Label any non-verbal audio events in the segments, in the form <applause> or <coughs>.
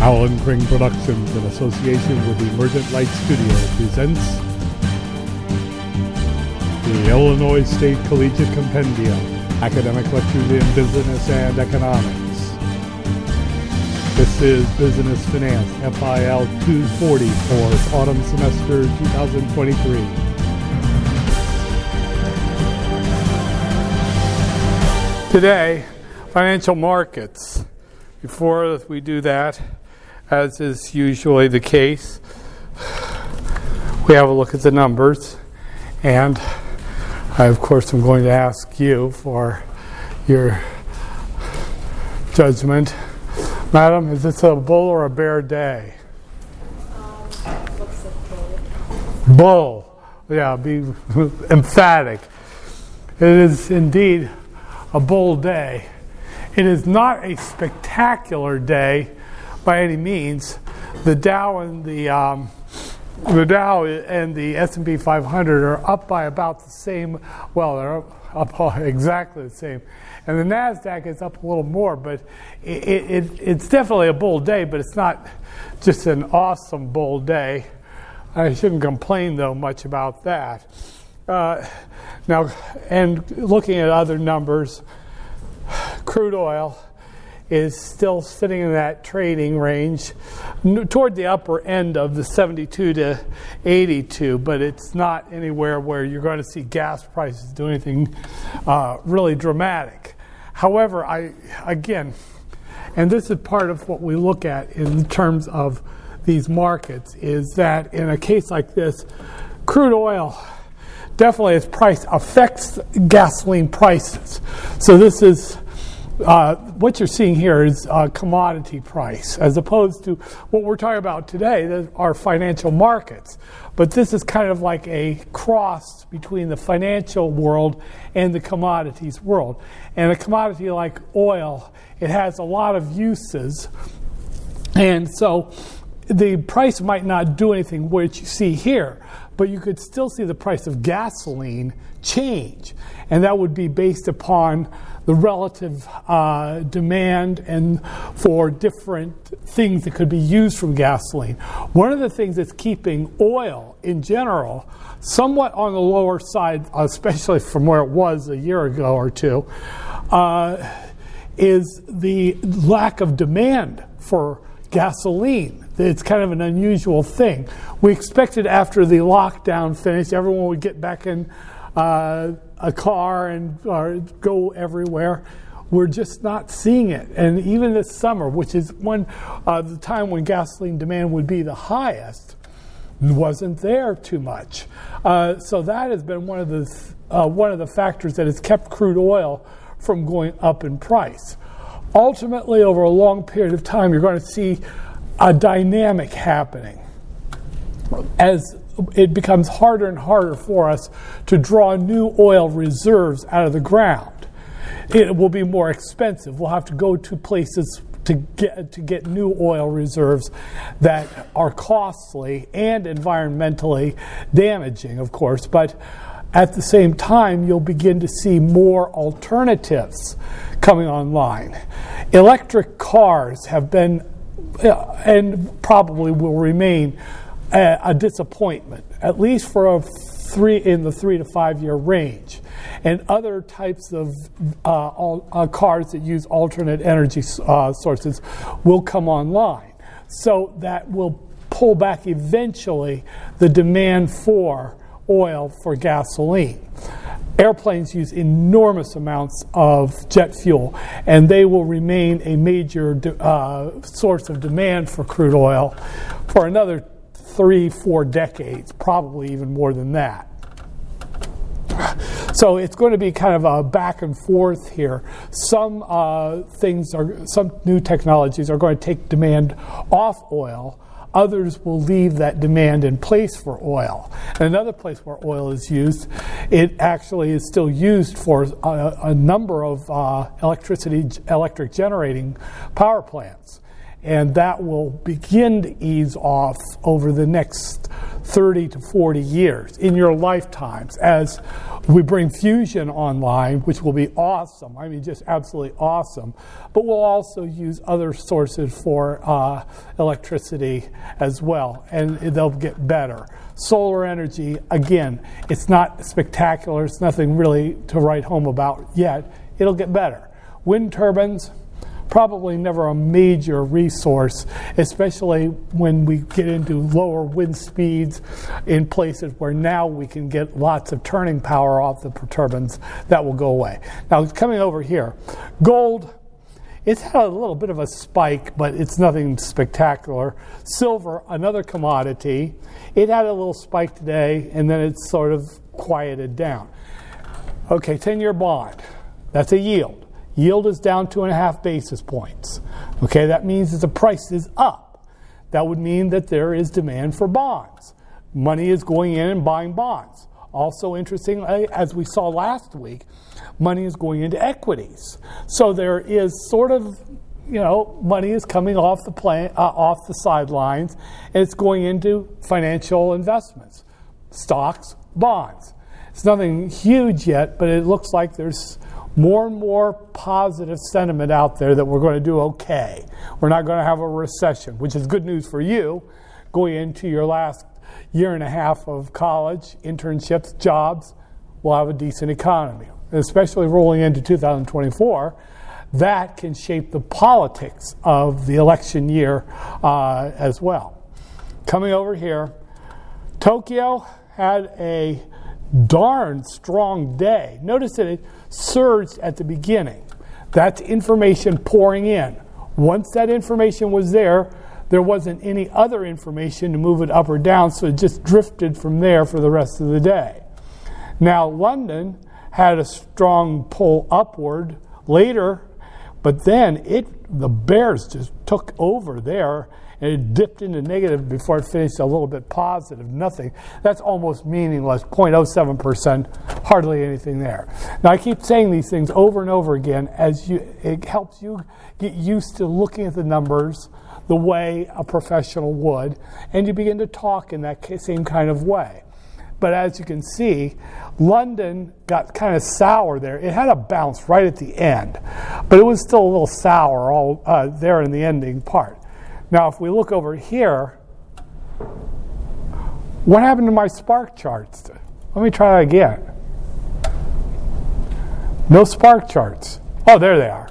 Alan Kring Productions, in association with the Emergent Light Studio, presents the Illinois State Collegiate Compendium, Academic Lectures in Business and Economics. This is Business Finance, FIL 240 for autumn semester 2023. Today, financial markets. Before we do that, as is usually the case, we have a look at the numbers. And I, of course, am going to ask you for your judgment. Madam, is this a bull or a bear day? Bull. Yeah, be <laughs> emphatic. It is indeed a bull day. It is not a spectacular day by any means. The Dow and the um, the Dow and the S&P 500 are up by about the same. Well, they're up, up <laughs> exactly the same, and the Nasdaq is up a little more. But it, it, it's definitely a bull day, but it's not just an awesome bull day. I shouldn't complain though much about that. Uh, now, and looking at other numbers crude oil is still sitting in that trading range toward the upper end of the 72 to 82, but it's not anywhere where you're going to see gas prices do anything uh, really dramatic. However, I again, and this is part of what we look at in terms of these markets, is that in a case like this, crude oil definitely its price affects gasoline prices. So this is uh, what you're seeing here is a commodity price, as opposed to what we're talking about today, are financial markets. But this is kind of like a cross between the financial world and the commodities world. And a commodity like oil, it has a lot of uses. And so the price might not do anything, which you see here but you could still see the price of gasoline change. And that would be based upon the relative uh, demand and for different things that could be used from gasoline. One of the things that's keeping oil in general somewhat on the lower side, especially from where it was a year ago or two, uh, is the lack of demand for gasoline. It's kind of an unusual thing. We expected after the lockdown finished, everyone would get back in uh, a car and go everywhere. We're just not seeing it. And even this summer, which is one uh, the time when gasoline demand would be the highest, wasn't there too much. Uh, so that has been one of the uh, one of the factors that has kept crude oil from going up in price. Ultimately, over a long period of time, you're going to see a dynamic happening as it becomes harder and harder for us to draw new oil reserves out of the ground. It will be more expensive. We'll have to go to places to get to get new oil reserves that are costly and environmentally damaging, of course, but at the same time, you'll begin to see more alternatives coming online. Electric cars have been and probably will remain a, a, disappointment, at least for a three in the three to five year range. And other types of uh, all, uh, cars that use alternate energy uh, sources will come online. So that will pull back eventually the demand for oil for gasoline. Airplanes use enormous amounts of jet fuel, and they will remain a major uh, source of demand for crude oil for another three, four decades, probably even more than that. So it's going to be kind of a back and forth here. Some uh, things are, some new technologies are going to take demand off oil Others will leave that demand in place for oil. And another place where oil is used, it actually is still used for a, a number of uh, electricity, electric generating power plants. And that will begin to ease off over the next 30 to 40 years in your lifetimes as we bring fusion online, which will be awesome. I mean, just absolutely awesome. But we'll also use other sources for uh, electricity as well, and they'll get better. Solar energy, again, it's not spectacular, it's nothing really to write home about yet. It'll get better. Wind turbines, probably never a major resource, especially when we get into lower wind speeds in places where now we can get lots of turning power off the turbines. That will go away. Now, coming over here, gold. It's had a little bit of a spike, but it's nothing spectacular. Silver, another commodity, it had a little spike today, and then it's sort of quieted down. Okay, 10 year bond, that's a yield. Yield is down two and a half basis points. Okay, that means that the price is up. That would mean that there is demand for bonds. Money is going in and buying bonds. Also, interestingly, as we saw last week, money is going into equities. So there is sort of, you know, money is coming off the plan, uh, off the sidelines, and it's going into financial investments, stocks, bonds. It's nothing huge yet, but it looks like there's more and more positive sentiment out there that we're going to do okay. We're not going to have a recession, which is good news for you going into your last year and a half of college, internships, jobs. We'll have a decent economy, especially rolling into 2024. That can shape the politics of the election year uh, as well. Coming over here, Tokyo had a darn strong day. Notice that it surged at the beginning. That's information pouring in. Once that information was there, there wasn't any other information to move it up or down, so it just drifted from there for the rest of the day. Now, London had a strong pull upward later, but then it the bears just took over there and it dipped into negative before it finished a little bit positive. Nothing. That's almost meaningless. 0.07%, hardly anything there. Now I keep saying these things over and over again as you it helps you get used to looking at the numbers the way a professional would, and you begin to talk in that same kind of way. But as you can see, London got kind of sour there. It had a bounce right at the end, but it was still a little sour all uh, there in the ending part. Now, if we look over here, what happened to my spark charts? Let me try that again. No spark charts. Oh, there they are.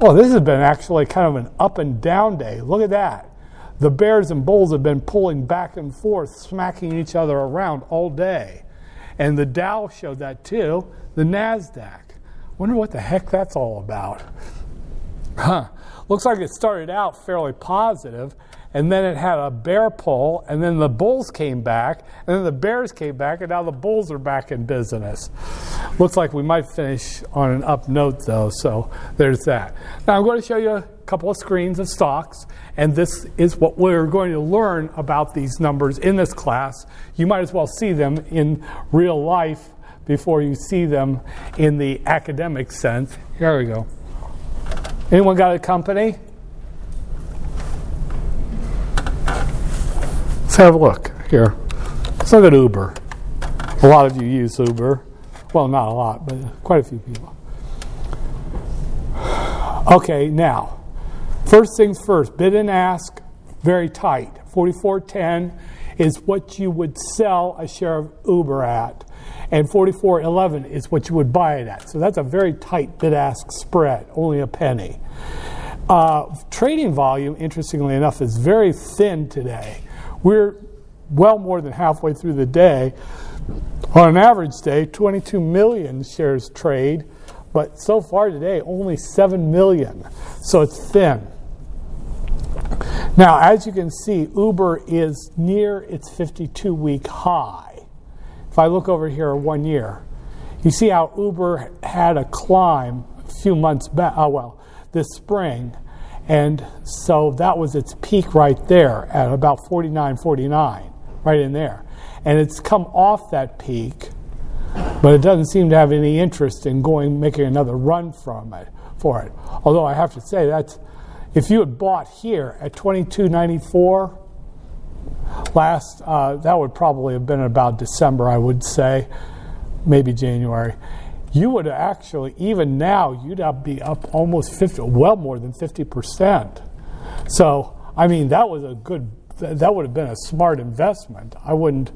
Oh, this has been actually kind of an up and down day. Look at that. The bears and bulls have been pulling back and forth, smacking each other around all day. And the Dow showed that too, the NASDAQ. Wonder what the heck that's all about. Huh. Looks like it started out fairly positive, and then it had a bear pull, and then the bulls came back, and then the bears came back, and now the bulls are back in business. Looks like we might finish on an up note, though, so there's that. Now I'm going to show you a couple of screens of stocks, and this is what we're going to learn about these numbers in this class. You might as well see them in real life before you see them in the academic sense. Here we go. Anyone got a company? Let's have a look here. Let's look at Uber. A lot of you use Uber. Well, not a lot, but quite a few people. Okay, now, first things first, bid and ask, very tight. 4410 is what you would sell a share of Uber at and 44.11 is what you would buy it at. So that's a very tight bid ask spread, only a penny. Uh, trading volume, interestingly enough, is very thin today. We're well more than halfway through the day. On an average day, 22 million shares trade, but so far today, only 7 million. So it's thin. Now, as you can see, Uber is near its 52 week high. If I look over here one year, you see how Uber had a climb a few months back, oh well, this spring. And so that was its peak right there at about 49, 49, right in there. And it's come off that peak, but it doesn't seem to have any interest in going, making another run from it, for it. Although I have to say, that's, if you had bought here at 22.94, last, uh, that would probably have been about December, I would say, maybe January. You would actually, even now, you'd be up almost 50, well more than 50%. So, I mean, that was a good, that would have been a smart investment. I wouldn't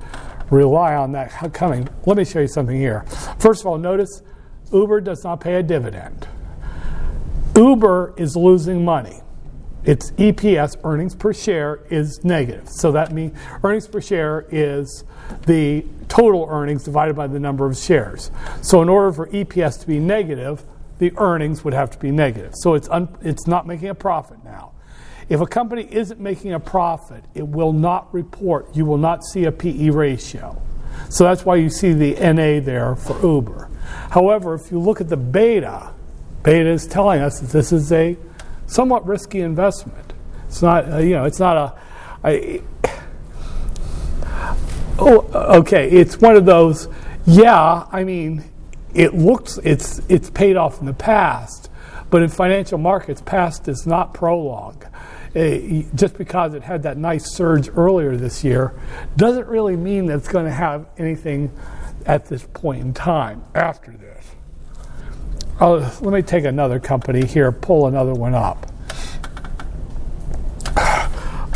rely on that coming. Let me show you something here. First of all, notice Uber does not pay a dividend. Uber is losing money. Its EPS, earnings per share, is negative. So that means earnings per share is the total earnings divided by the number of shares. So in order for EPS to be negative, the earnings would have to be negative. So it's, un- it's not making a profit now. If a company isn't making a profit, it will not report. You will not see a PE ratio. So that's why you see the NA there for Uber. However, if you look at the beta, beta is telling us that this is a somewhat risky investment. It's not, uh, you know, it's not a. oh, okay, it's one of those. Yeah, I mean, it looks it's it's paid off in the past, but in financial markets, past is not prologue. Uh, just because it had that nice surge earlier this year doesn't really mean that it's going to have anything at this point in time after this. Oh, let me take another company here, pull another one up. <sighs>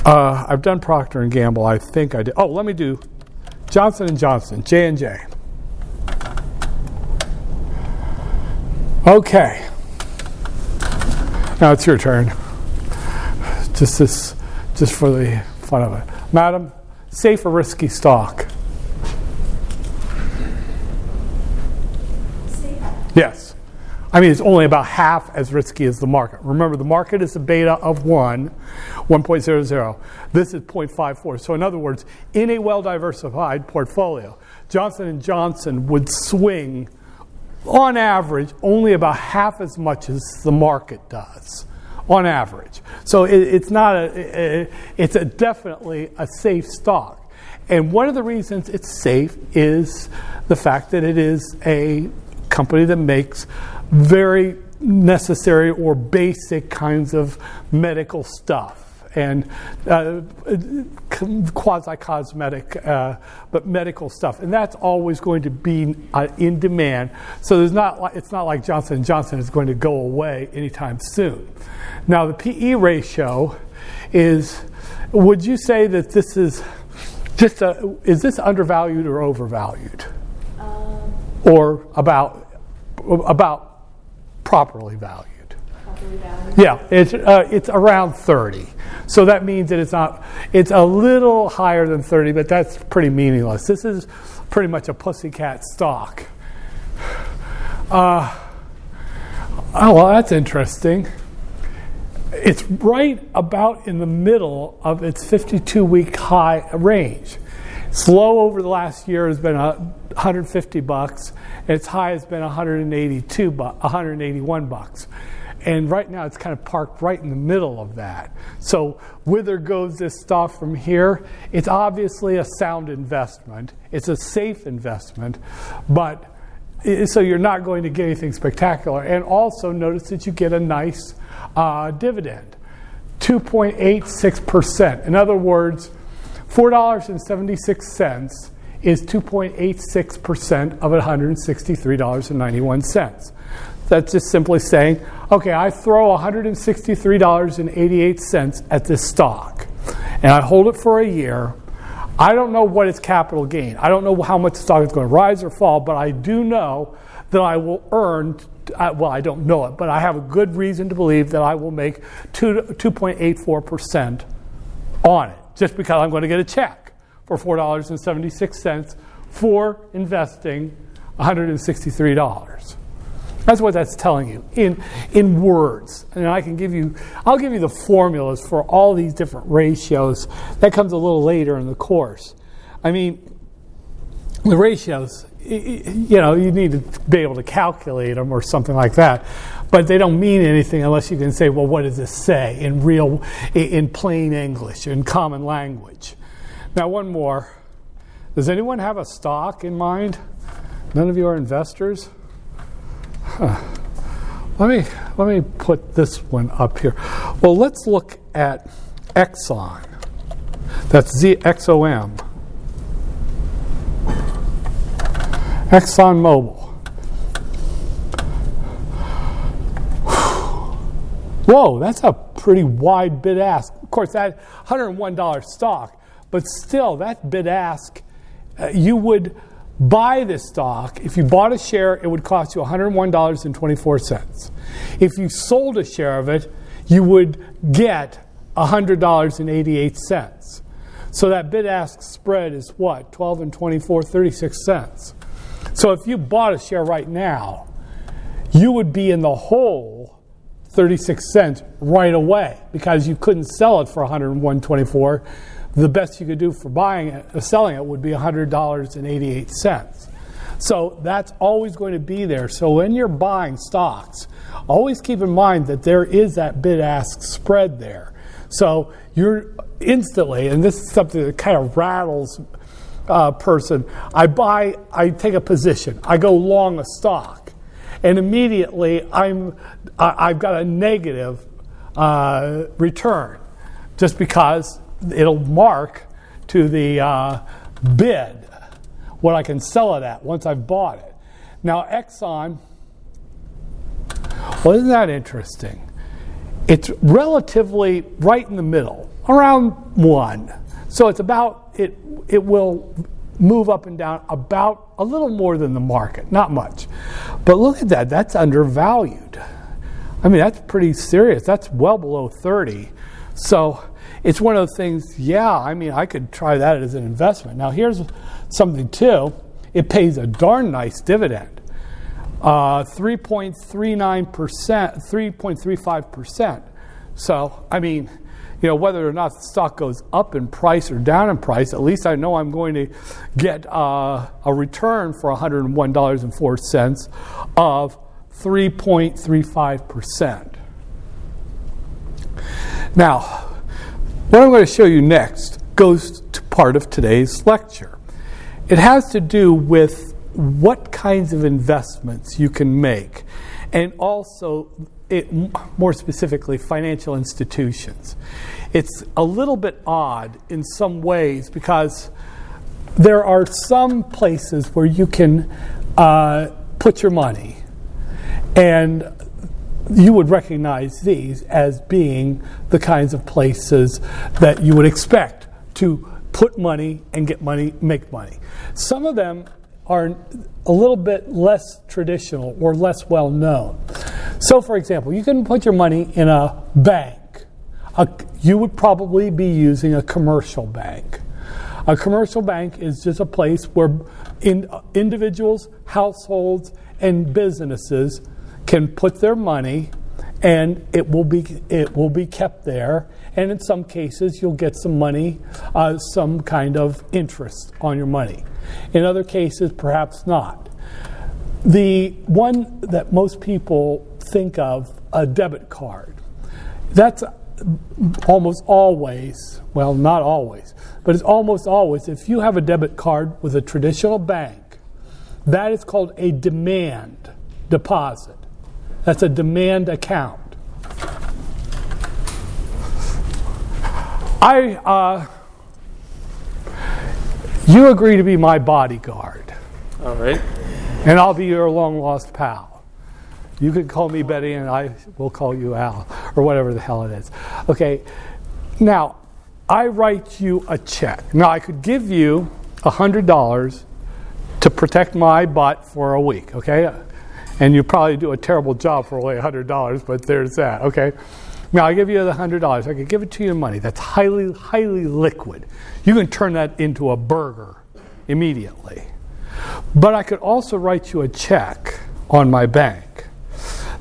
Uh, I've done Procter and Gamble. I think I did. Oh, let me do Johnson and Johnson, J and J. Okay. Now it's your turn. Just this, just for the fun of it, Madam. Safe or risky stock? Yes. I mean, it's only about half as risky as the market. Remember, the market is a beta of 1, 1.00. This is 0.54. So, in other words, in a well diversified portfolio, Johnson & Johnson would swing, on average, only about half as much as the market does on average. So it, it's not a, it's a definitely a safe stock. And one of the reasons it's safe is the fact that it is a company that makes very necessary or basic kinds of medical stuff and uh, quasi cosmetic, uh, but medical stuff, and that's always going to be uh, in demand. So there's not it's not like Johnson and Johnson is going to go away anytime soon. Now the PE ratio is. Would you say that this is just a, is this undervalued or overvalued, um, or about about properly valued. Properly valued. Yeah, it's uh, it's around 30. So that means that it's not it's a little higher than 30, but that's pretty meaningless. This is pretty much a pussycat stock. Uh, oh well, that's interesting. It's right about in the middle of its 52 week high range. Slow over the last year has been 150 bucks. Its high has been 182 bu- 181 bucks. And right now it's kind of parked right in the middle of that. So whither goes this stock from here? It's obviously a sound investment. It's a safe investment, but so you're not going to get anything spectacular. And also notice that you get a nice uh, dividend, 2.86%. In other words, $4.76 is 2.86% of $163.91. That's just simply saying, okay, I throw $163.88 at this stock and I hold it for a year. I don't know what its capital gain. I don't know how much the stock is going to rise or fall, but I do know that I will earn uh, well, I don't know it, but I have a good reason to believe that I will make 2, 2.84% on it just because I'm going to get a check for $4.76 for investing $163. That's what that's telling you in, in words. And I can give you, I'll give you the formulas for all these different ratios. That comes a little later in the course. I mean, the ratios, you know, you need to be able to calculate them or something like that. But they don't mean anything unless you can say, well, what does this say in real, in plain English, in common language? Now, one more. Does anyone have a stock in mind? None of you are investors? Huh. Let me let me put this one up here. Well, let's look at Exxon. That's ZXOM. ExxonMobil. Whoa, that's a pretty wide bid ask. Of course, that $101 stock, but still, that bid ask, uh, you would buy this stock. If you bought a share, it would cost you $101.24. If you sold a share of it, you would get $100.88. So that bid ask spread is what? 12 and 24, 36 cents. So if you bought a share right now, you would be in the hole 36 cents right away because you couldn't sell it for 101.24. The best you could do for buying it, uh, selling it would be $100.88. So that's always going to be there. So when you're buying stocks, always keep in mind that there is that bid ask spread there. So you're instantly, and this is something that kind of rattles a uh, person. I buy, I take a position, I go long a stock and immediately I'm, I've got a negative uh, return just because it'll mark to the uh, bid what I can sell it at once I've bought it. Now, Exxon, well, isn't that interesting? It's relatively right in the middle, around one. So it's about, it, it will move up and down about a little more than the market, not much. But look at that, that's undervalued. I mean, that's pretty serious. That's well below 30. So it's one of those things, yeah, I mean, I could try that as an investment. Now, here's something too it pays a darn nice dividend uh, 3.39%, 3.35%. So, I mean, you know, whether or not the stock goes up in price or down in price, at least I know I'm going to get uh, a return for $101.04 of 3.35%. Now, what I'm going to show you next goes to part of today's lecture. It has to do with what kinds of investments you can make and also it, more specifically, financial institutions. It's a little bit odd in some ways because there are some places where you can uh, put your money, and you would recognize these as being the kinds of places that you would expect to put money and get money, make money. Some of them are a little bit less traditional or less well known. So, for example, you can put your money in a bank. A, you would probably be using a commercial bank. A commercial bank is just a place where in, individuals, households, and businesses can put their money and it will be it will be kept there and in some cases you'll get some money uh, some kind of interest on your money in other cases perhaps not the one that most people think of a debit card that's almost always well not always but it's almost always if you have a debit card with a traditional bank that is called a demand deposit that's a demand account. I, uh, you agree to be my bodyguard. All right. And I'll be your long lost pal. You can call me Betty and I will call you Al, or whatever the hell it is. Okay, now I write you a check. Now I could give you $100 to protect my butt for a week, okay? and you probably do a terrible job for only $100, but there's that, okay? Now, I give you the $100. I could give it to you in money. That's highly, highly liquid. You can turn that into a burger immediately. But I could also write you a check on my bank.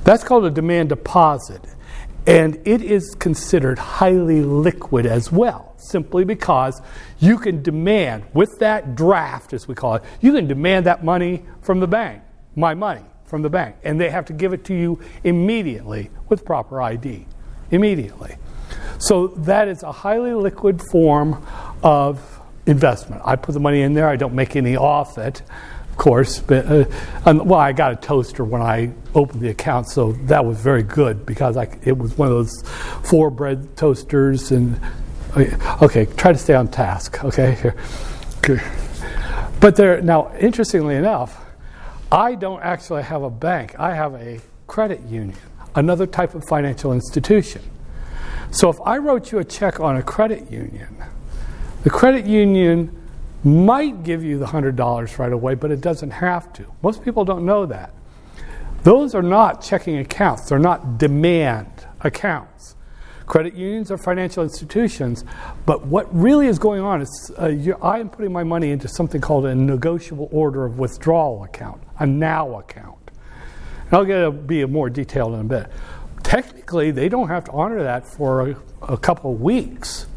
That's called a demand deposit. And it is considered highly liquid as well, simply because you can demand, with that draft, as we call it, you can demand that money from the bank, my money from the bank, and they have to give it to you immediately with proper ID. Immediately. So that is a highly liquid form of investment. I put the money in there, I don't make any off it, course, but uh, well, I got a toaster when I opened the account, so that was very good because I, it was one of those four bread toasters and Okay, try to stay on task. Okay, here. But there now, interestingly enough, I don't actually have a bank. I have a credit union, another type of financial institution. So if I wrote you a check on a credit union, the credit union might give you the $100 right away, but it doesn't have to. Most people don't know that. Those are not checking accounts, they're not demand accounts. Credit unions are financial institutions, but what really is going on is uh, I am putting my money into something called a negotiable order of withdrawal account, a NOW account. And I'll get to be more detailed in a bit. Technically, they don't have to honor that for a, a couple of weeks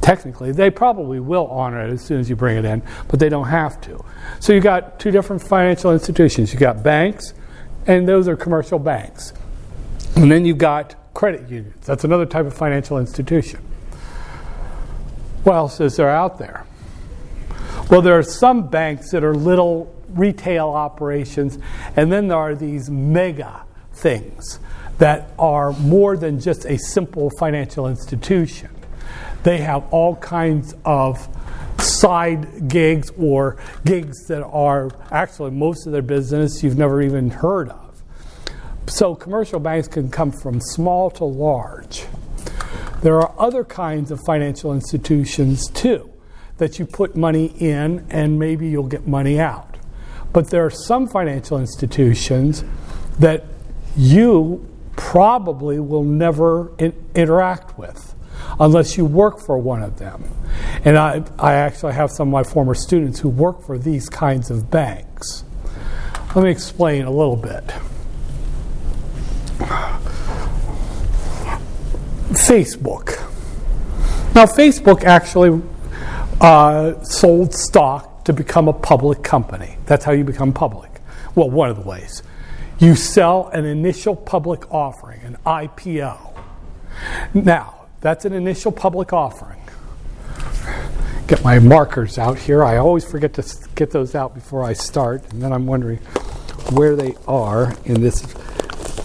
technically. They probably will honor it as soon as you bring it in, but they don't have to. So you've got two different financial institutions. You've got banks, and those are commercial banks. And then you've got credit unions. That's another type of financial institution. What else is there out there? Well, there are some banks that are little retail operations, and then there are these mega things that are more than just a simple financial institution. They have all kinds of side gigs or gigs that are actually most of their business you've never even heard of. So commercial banks can come from small to large. There are other kinds of financial institutions too that you put money in and maybe you'll get money out. But there are some financial institutions that you probably will never in- interact with unless you work for one of them. And I, I actually have some of my former students who work for these kinds of banks. Let me explain a little bit. Facebook. Now, Facebook actually uh, sold stock to become a public company. That's how you become public. Well, one of the ways. You sell an initial public offering, an IPO. Now, that's an initial public offering. Get my markers out here. I always forget to get those out before I start, and then I'm wondering where they are in this.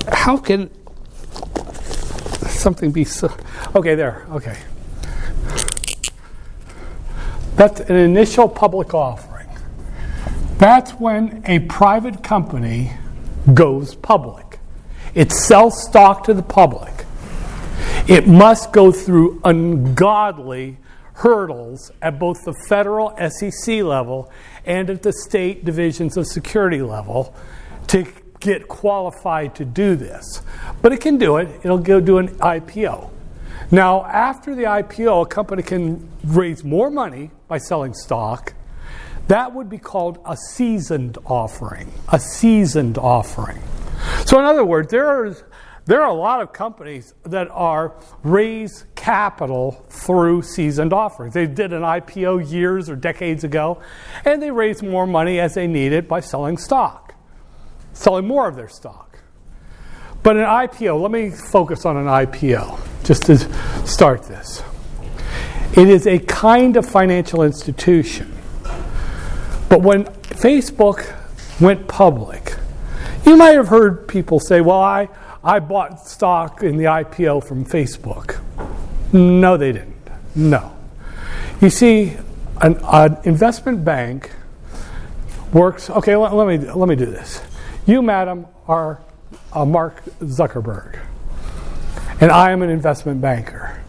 How can something be so. Okay, there. Okay. That's an initial public offering. That's when a private company goes public. It sells stock to the public. It must go through ungodly hurdles at both the federal SEC level and at the state divisions of security level to get qualified to do this. But it can do it, it'll go do an IPO. Now, after the IPO, a company can raise more money by selling stock. That would be called a seasoned offering. A seasoned offering. So, in other words, there are there are a lot of companies that are raise capital through seasoned offerings. They did an IPO years or decades ago, and they raise more money as they need it by selling stock, selling more of their stock. But an IPO, let me focus on an IPO just to start this. It is a kind of financial institution. But when Facebook went public, you might have heard people say, well, I, I bought stock in the IPO from Facebook. No, they didn't. No. You see, an, an investment bank works. Okay, let, let, me let me do this. You, madam, are uh, Mark Zuckerberg, and I am an investment banker.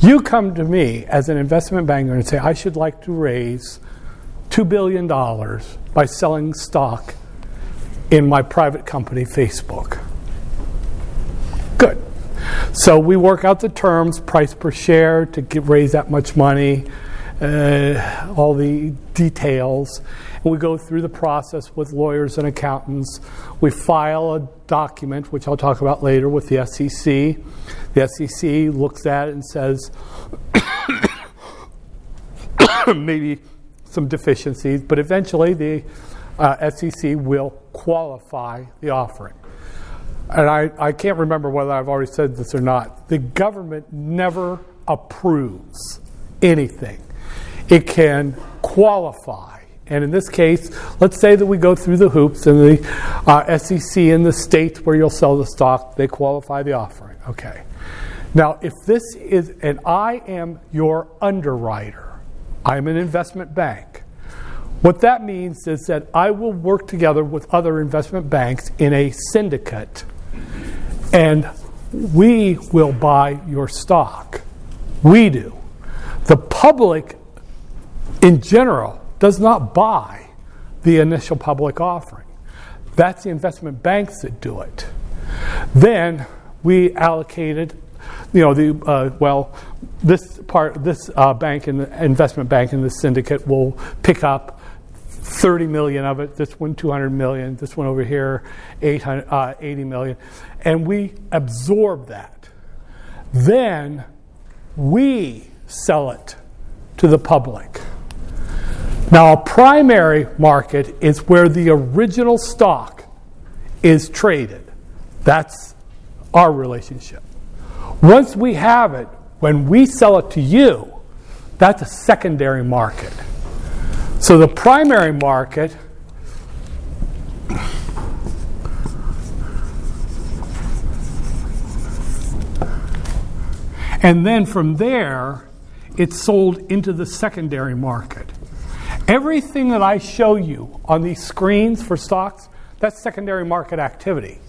You come to me as an investment banker and say, I should like to raise $2 billion by selling stock in my private company, Facebook. Good. So we work out the terms, price per share to get, raise that much money, uh, all the details. And we go through the process with lawyers and accountants. We file a document, which I'll talk about later, with the SEC. The SEC looks at it and says, <coughs> maybe some deficiencies, but eventually the uh, SEC will qualify the offering and I, I can't remember whether I've already said this or not, the government never approves anything. It can qualify. And in this case, let's say that we go through the hoops and the uh, SEC in the states where you'll sell the stock, they qualify the offering. Okay. Now, if this is, and I am your underwriter, I'm an investment bank. What that means is that I will work together with other investment banks in a syndicate, and we will buy your stock. We do. The public, in general, does not buy the initial public offering. That's the investment banks that do it. Then we allocated, you know, the uh, well, this part, this uh, bank and investment bank in the syndicate will pick up 30 million of it. This one, 200 million. This one over here, 800, uh, 80 million, and we absorb that. Then we sell it to the public. Now, a primary market is where the original stock is traded. That's our relationship. Once we have it, when we sell it to you, that's a secondary market. So the primary market and then from there it's sold into the secondary market. Everything that I show you on these screens for stocks, that's secondary market activity.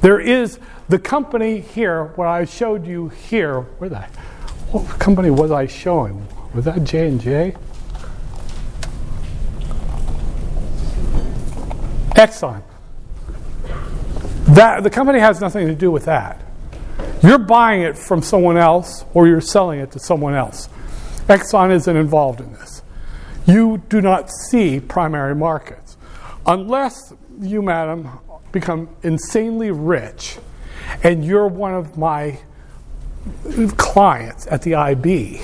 There is the company here, what I showed you here, where the what company was I showing? Was that J and J? Exxon. That the company has nothing to do with that. You're buying it from someone else or you're selling it to someone else. Exxon isn't involved in this. You do not see primary markets unless you, madam, become insanely rich and you're one of my clients at the IB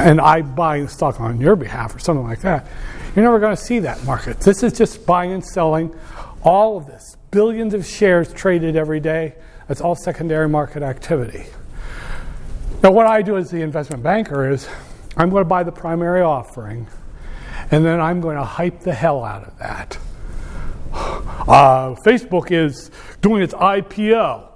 and I buy the stock on your behalf or something like that, you're never going to see that market. This is just buying and selling all of this. Billions of shares traded every day. That's all secondary market activity. Now, what I do as the investment banker is I'm going to buy the primary offering, and then I'm going to hype the hell out of that. <sighs> Uh, Facebook is doing its IPO.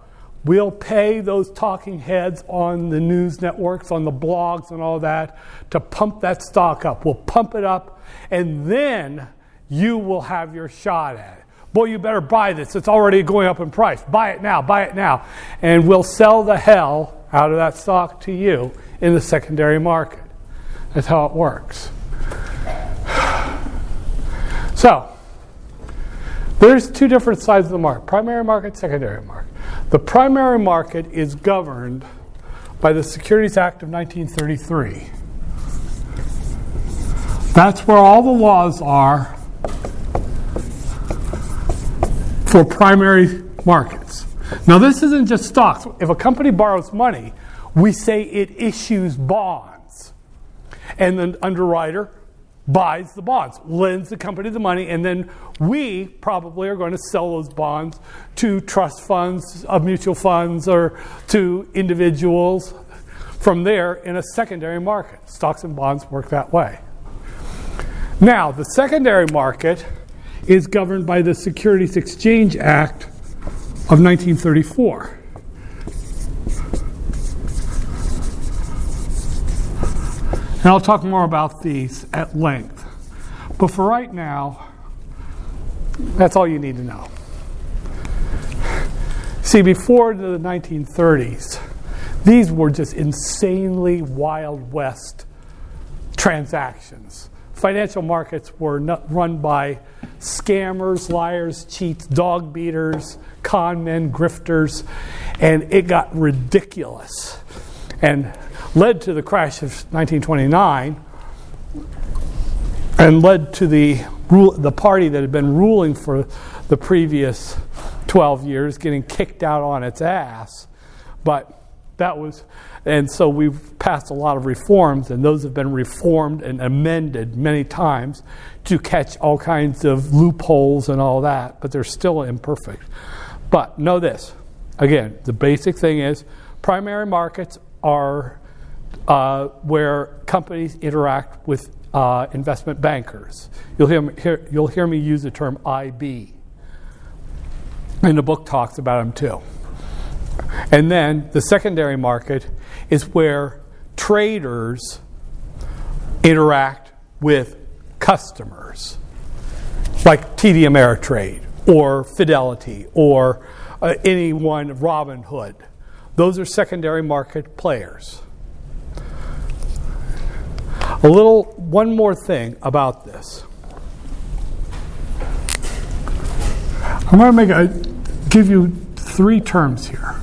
We'll pay those talking heads on the news networks, on the blogs, and all that to pump that stock up. We'll pump it up, and then you will have your shot at it. Boy, you better buy this. It's already going up in price. Buy it now, buy it now. And we'll sell the hell out of that stock to you in the secondary market. That's how it works. <sighs> So, there's two different sides of the market primary market, secondary market. The primary market is governed by the Securities Act of 1933. That's where all the laws are for primary markets. Now, this isn't just stocks. If a company borrows money, we say it issues bonds. And the underwriter buys the bonds, lends the company the money, and then we probably are going to sell those bonds to trust funds, of mutual funds, or to individuals from there in a secondary market. Stocks and bonds work that way. Now, the secondary market is governed by the Securities Exchange Act of 1934. And I'll talk more about these at length. But for right now, that's all you need to know. See, before the 1930s, these were just insanely Wild West transactions. Financial markets were run by scammers, liars, cheats, dog beaters, con men, grifters, and it got ridiculous and led to the crash of 1929 and led to the, the party that had been ruling for the previous 12 years getting kicked out on its ass. But that was, and so we've passed a lot of reforms, and those have been reformed and amended many times to catch all kinds of loopholes and all that, but they're still imperfect. But know this again, the basic thing is primary markets are uh, where companies interact with uh, investment bankers. You'll hear, hear, you'll hear me use the term IB. And the book talks about them too. And then the secondary market is where traders interact with customers, like TD Ameritrade or Fidelity or uh, anyone, Robinhood. Those are secondary market players. A little, one more thing about this. I'm going to make a, give you three terms here.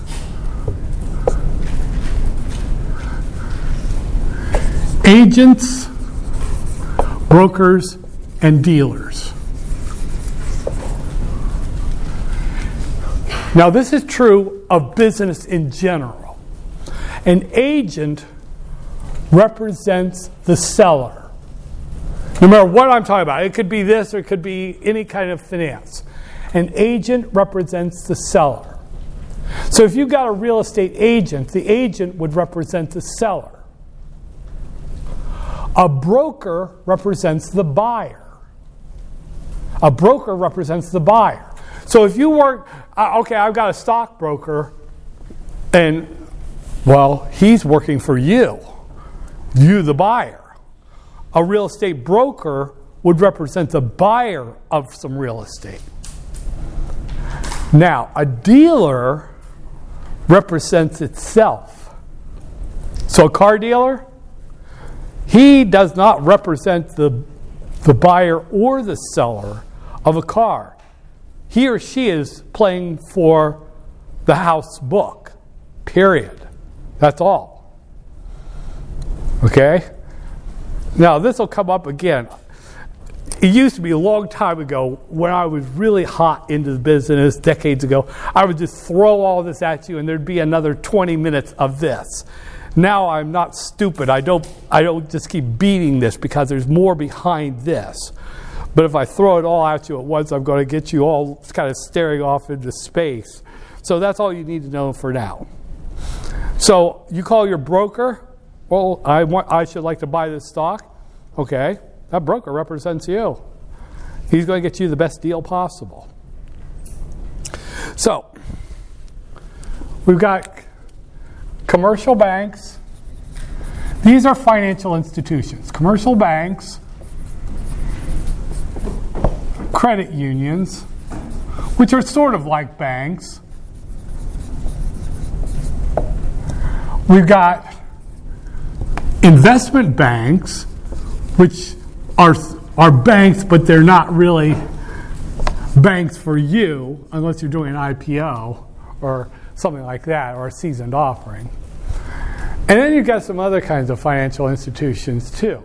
Agents, brokers, and dealers. Now, this is true of business in general. An agent represents the seller. No matter what I'm talking about, it could be this or it could be any kind of finance. An agent represents the seller. So if you've got a real estate agent, the agent would represent the seller. A broker represents the buyer. A broker represents the buyer. So if you work, uh, okay, I've got a stockbroker, and well, he's working for you, you the buyer. A real estate broker would represent the buyer of some real estate. Now, a dealer represents itself. So, a car dealer, he does not represent the, the buyer or the seller of a car he or she is playing for the house book. Period. That's all. Okay? Now, this will come up again. It used to be a long time ago when I was really hot into the business, decades ago. I would just throw all this at you and there'd be another 20 minutes of this. Now I'm not stupid. I don't, I don't just keep beating this because there's more behind this. But if I throw it all at you at once, I'm going to get you all kind of staring off into space. So that's all you need to know for now. So you call your broker. Well, I want, I should like to buy this stock. Okay, that broker represents you. He's going to get you the best deal possible. So we've got commercial banks. These are financial institutions. Commercial banks credit unions, which are sort of like banks. We've got investment banks, which are, are banks, but they're not really banks for you unless you're doing an IPO or something like that or a seasoned offering. And then you've got some other kinds of financial institutions too.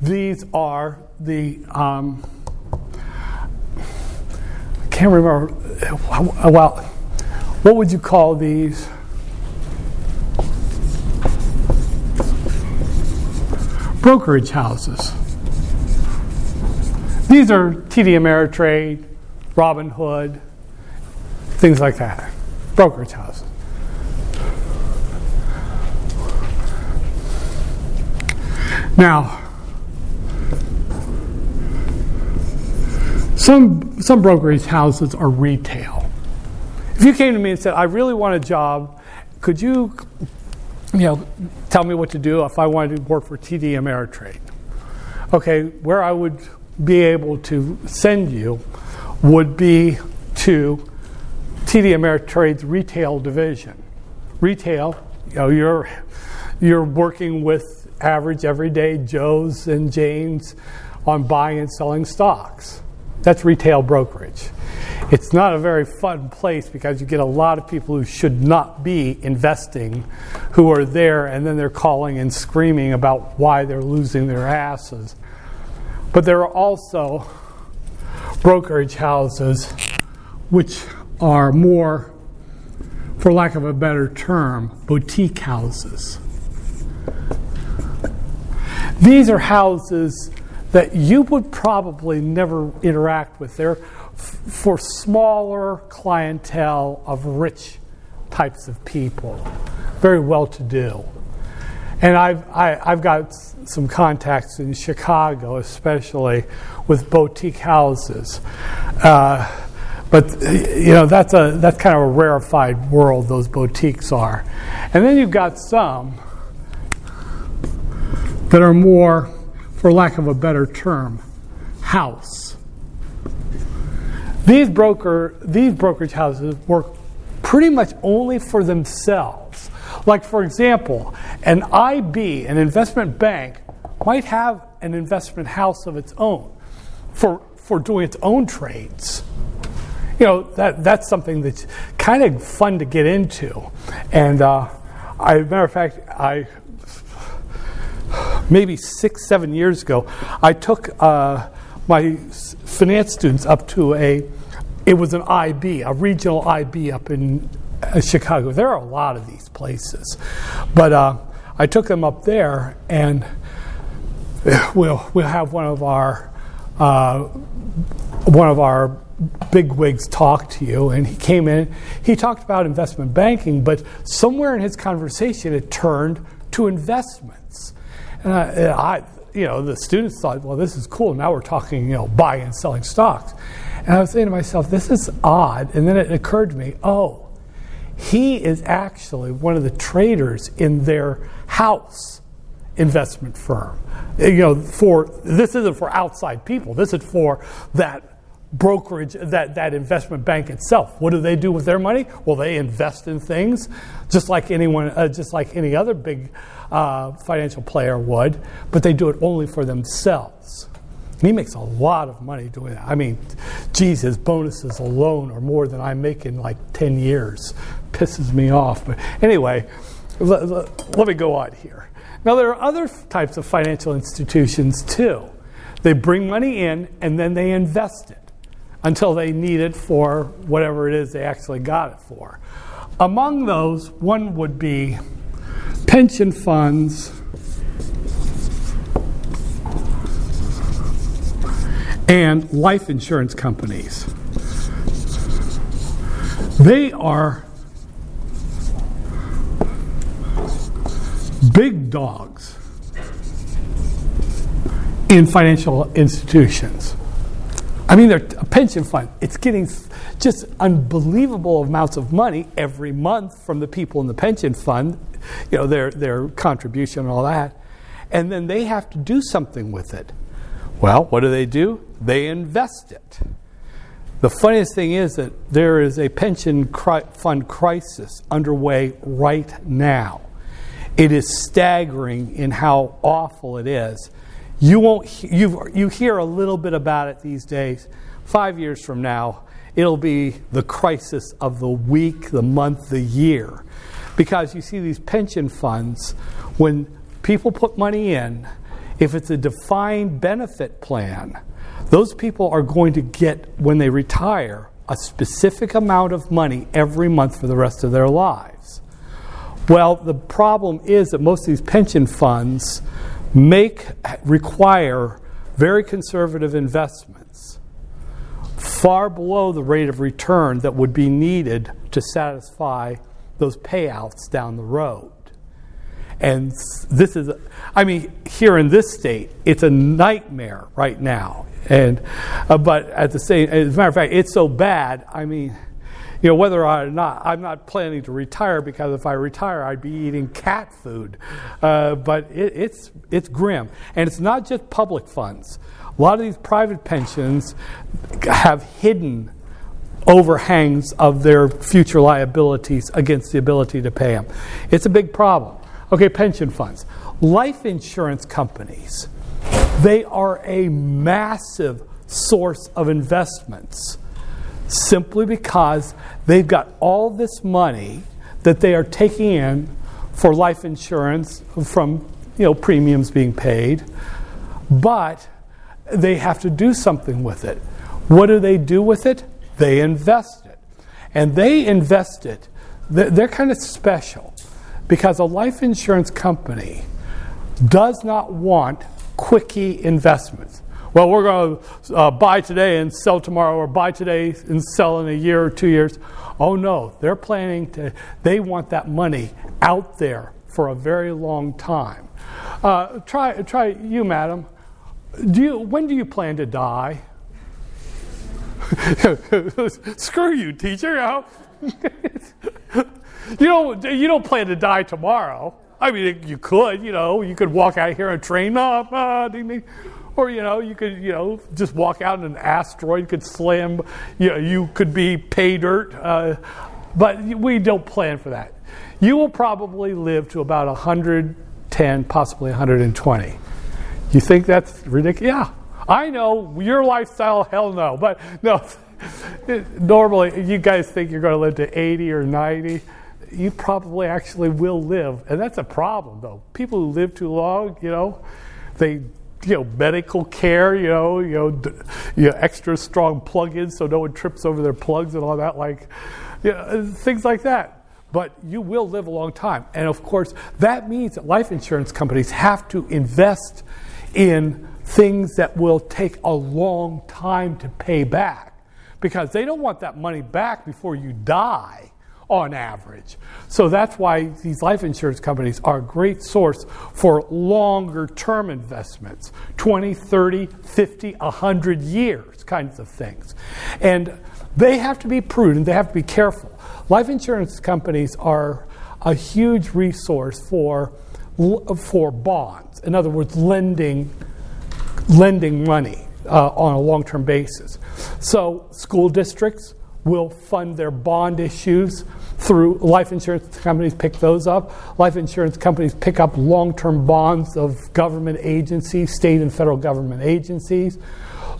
These are the um, I can't remember. Well, what would you call these? Brokerage houses. These are TD Ameritrade, Robinhood, things like that. Brokerage houses. Now, Some, some brokerage houses are retail. If you came to me and said, I really want a job, could you, you know, tell me what to do if I wanted to work for TD Ameritrade? Okay, where I would be able to send you would be to TD Ameritrade's retail division. Retail, you know, you're, you're working with average everyday Joes and Janes on buying and selling stocks. That's retail brokerage. It's not a very fun place because you get a lot of people who should not be investing who are there and then they're calling and screaming about why they're losing their asses. But there are also brokerage houses which are more, for lack of a better term, boutique houses. These are houses that you would probably never interact with. They're f- for smaller clientele of rich types of people, very well to do. And I've, I, have i have got some contacts in Chicago, especially with boutique houses. Uh, But you know that's a that's kind of a rarefied world. Those boutiques are, and then you've got some that are more, for lack of a better term, house. These broker these brokerage houses work pretty much only for themselves. Like for example, an IB, an investment bank, might have an investment house of its own for for doing its own trades you know that that's something that's kind of fun to get into. And uh, I, matter of fact, I maybe six seven years ago, I took uh, my finance students up to a. It was an IB, a regional IB up in uh, Chicago. There are a lot of these places, but uh, I took them up there, and <sighs> we'll we'll have one of our uh, one of our big wigs talk to you. And he came in, he talked about investment banking, but somewhere in his conversation it turned to investments. And I, I, you know, the students thought, well, this is cool. Now we're talking, you know, buying and selling stocks. And I was saying to myself, this is odd. And then it occurred to me, oh, he is actually one of the traders in their house investment firm. You know, for this isn't for outside people. This is for that brokerage, that, that investment bank itself. What do they do with their money? Well, they invest in things just like anyone, uh, just like any other big uh, financial player would, but they do it only for themselves. And he makes a lot of money doing that. I mean, geez, his bonuses alone are more than I make in like 10 years. Pisses me off. But anyway, let, me go on here. Now, there are other types of financial institutions too. They bring money in and then they invest it until they need it for whatever it is they actually got it for. Among those, one would be pension funds and life insurance companies. They are big dogs in financial institutions. I mean, they're a pension fund. It's getting just unbelievable amounts of money every month from the people in the pension fund, you know, their, their contribution and all that. And then they have to do something with it. Well, what do they do? They invest it. The funniest thing is that there is a pension cri- fund crisis underway right now. It is staggering in how awful it is. You won't you you hear a little bit about it these days. 5 years from now, it'll be the crisis of the week, the month, the year. Because you see these pension funds when people put money in, if it's a defined benefit plan, those people are going to get when they retire a specific amount of money every month for the rest of their lives. Well, the problem is that most of these pension funds make require very conservative investments far below the rate of return that would be needed to satisfy those payouts down the road. And this is, I mean, here in this state, it's a nightmare right now. And, uh, but at the same, as a matter of fact, it's so bad. I mean, you know, whether or not I'm not planning to retire because if I retire, I'd be eating cat food. Uh, but it, it's it's grim, and it's not just public funds. A lot of these private pensions have hidden overhangs of their future liabilities against the ability to pay them. It's a big problem. Okay, pension funds, life insurance companies. They are a massive source of investments simply because they've got all this money that they are taking in for life insurance from you know premiums being paid, but they have to do something with it. What do they do with it? They invest it. And they invest it, they're kind of special because a life insurance company does not want quickie investments well, we're going to uh, buy today and sell tomorrow, or buy today and sell in a year or two years. Oh no, they're planning to, they want that money out there for a very long time. Uh, try, try you, madam. Do you, when do you plan to die? <laughs> Screw you, teacher. <laughs> You, don't you don't plan to die tomorrow. I mean, you could, you know, you could walk out here and train, ah, ah, ding, ding. Or you know, you could, you know, just walk out in an asteroid, could slam, you know, you could be pay dirt, uh, but we don't plan for that. You will probably live to about 110, possibly 120. You think that's ridiculous? Yeah, I know your lifestyle, hell no, but <laughs> no. Normally, you guys think you're going to live to 80 or 90 you probably actually will live. And that's a problem, though. People who live too long, you know, they, you know, medical care, you know, you know, d- you know extra strong plug-ins so no one trips over their plugs and all that, like, you know, uh, things like that. But you will live a long time. And of course, that means that life insurance companies have to invest in things that will take a long time to pay back because they don't want that money back before you die on average. So that's why these life insurance companies are a great source for longer term investments 20, 30, 50, 100 years kinds of things. And they have to be prudent, they have to be careful. Life insurance companies are a huge resource for, for bonds, in other words, lending, lending money. Uh, on a long term basis. So, school districts will fund their bond issues through life insurance companies pick those up. Life insurance companies pick up long term bonds of government agencies, state and federal government agencies,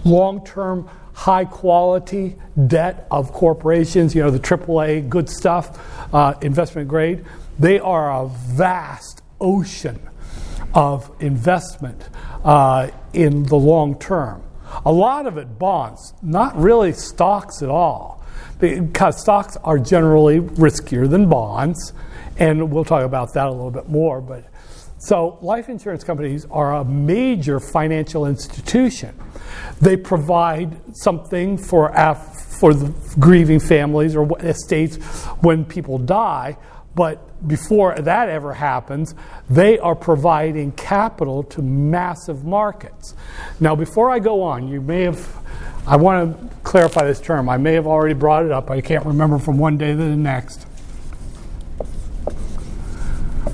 long term high quality debt of corporations, you know, the AAA good stuff, uh, investment grade. They are a vast ocean of investment uh, in the long term. A lot of it bonds, not really stocks at all because stocks are generally riskier than bonds, and we'll talk about that a little bit more. But so life insurance companies are a major financial institution. They provide something for af- for the grieving families or estates when people die. But before that ever happens, they are providing capital to massive markets. Now, before I go on, you may have I want to clarify this term. I may have already brought it up. I can't remember from one day to the next.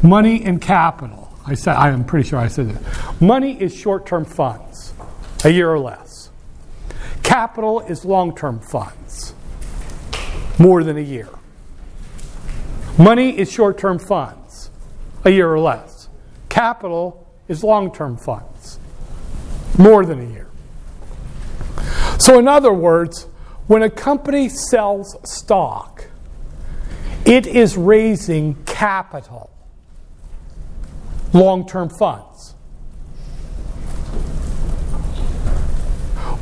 Money and capital. I said I am pretty sure I said that. Money is short-term funds, a year or less. Capital is long-term funds, more than a year. Money is short-term funds, a year or less. Capital is long-term funds, more than a year. So, in other words, when a company sells stock, it is raising capital, long term funds.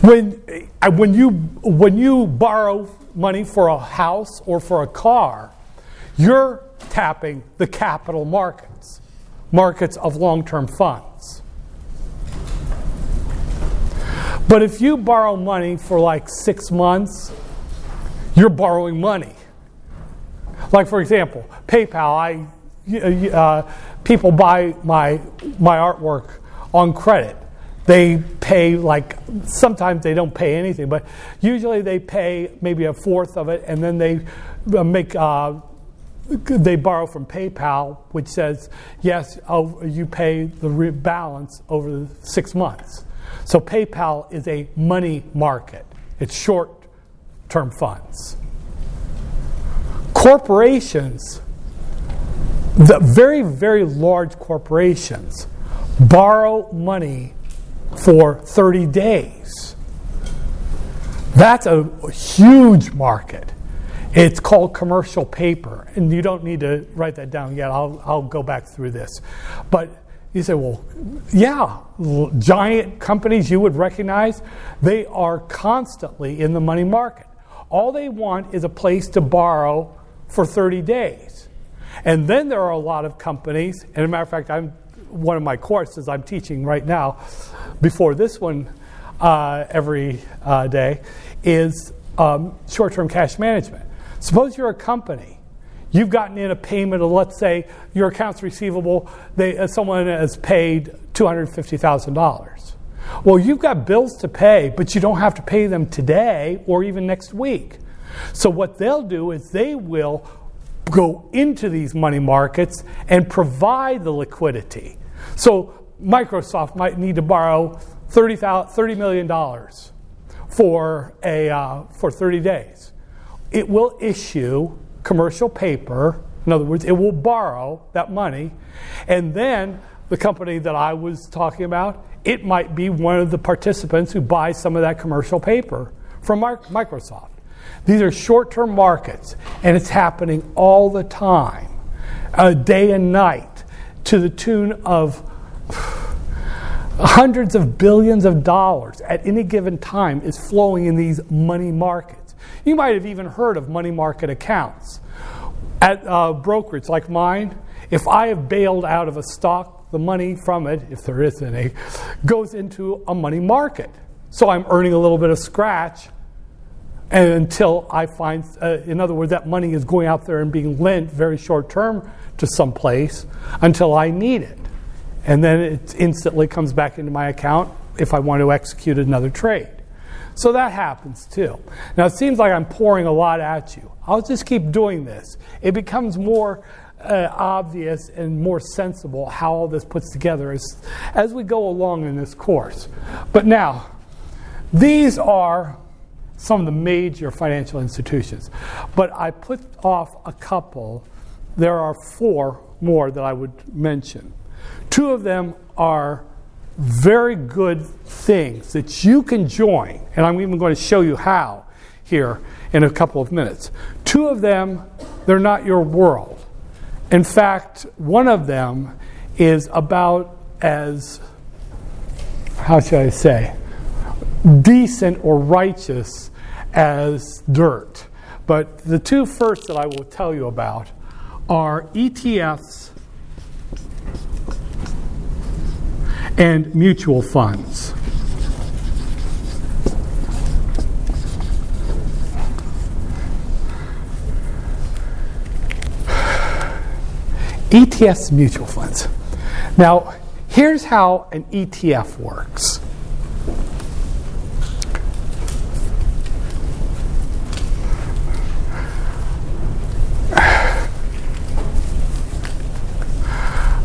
When, uh, when, you, when you borrow money for a house or for a car, you're tapping the capital markets, markets of long term funds. But if you borrow money for like six months, you're borrowing money. Like, for example, PayPal, I, uh, people buy my, my artwork on credit. They pay like, sometimes they don't pay anything, but usually they pay maybe a fourth of it and then they uh, make, uh, they borrow from PayPal, which says, yes, oh, you pay the balance over the six months. So PayPal is a money market, it's short term funds. Corporations, the very, very large corporations, borrow money for 30 days. That's a huge market. It's called commercial paper, and you don't need to write that down yet. I'll, I'll go back through this. But you say, well, yeah, giant companies you would recognize, they are constantly in the money market. All they want is a place to borrow for 30 days. And then there are a lot of companies, and a matter of fact, I'm one of my courses I'm teaching right now, before this one uh, every uh, day, is um, short term cash management. Suppose you're a company You've gotten in a payment of, let's say, your accounts receivable, they, uh, someone has paid $250,000. Well, you've got bills to pay, but you don't have to pay them today or even next week. So, what they'll do is they will go into these money markets and provide the liquidity. So, Microsoft might need to borrow $30, $30 million for, a, uh, for 30 days. It will issue commercial paper. In other words, it will borrow that money. And then the company that I was talking about, it might be one of the participants who buys some of that commercial paper from Microsoft. These are short term markets, and it's happening all the time, uh, day and night, to the tune of hundreds of billions of dollars at any given time is flowing in these money markets. You might have even heard of money market accounts. At uh, brokerage like mine, if I have bailed out of a stock, the money from it, if there is any, goes into a money market. So I'm earning a little bit of scratch until I find, uh, in other words, that money is going out there and being lent very short term to some place until I need it. And then it instantly comes back into my account if I want to execute another trade. So that happens too. Now it seems like I'm pouring a lot at you. I'll just keep doing this. It becomes more uh, obvious and more sensible how all this puts together as, as we go along in this course. But now, these are some of the major financial institutions. But I put off a couple. There are four more that I would mention. Two of them are very good things that you can join, and I'm even going to show you how here in a couple of minutes. Two of them, they're not your world. In fact, one of them is about as, how should I say, decent or righteous as dirt. But the two first that I will tell you about are ETFs and mutual funds. ETFs, mutual funds. Now, here's how an ETF works.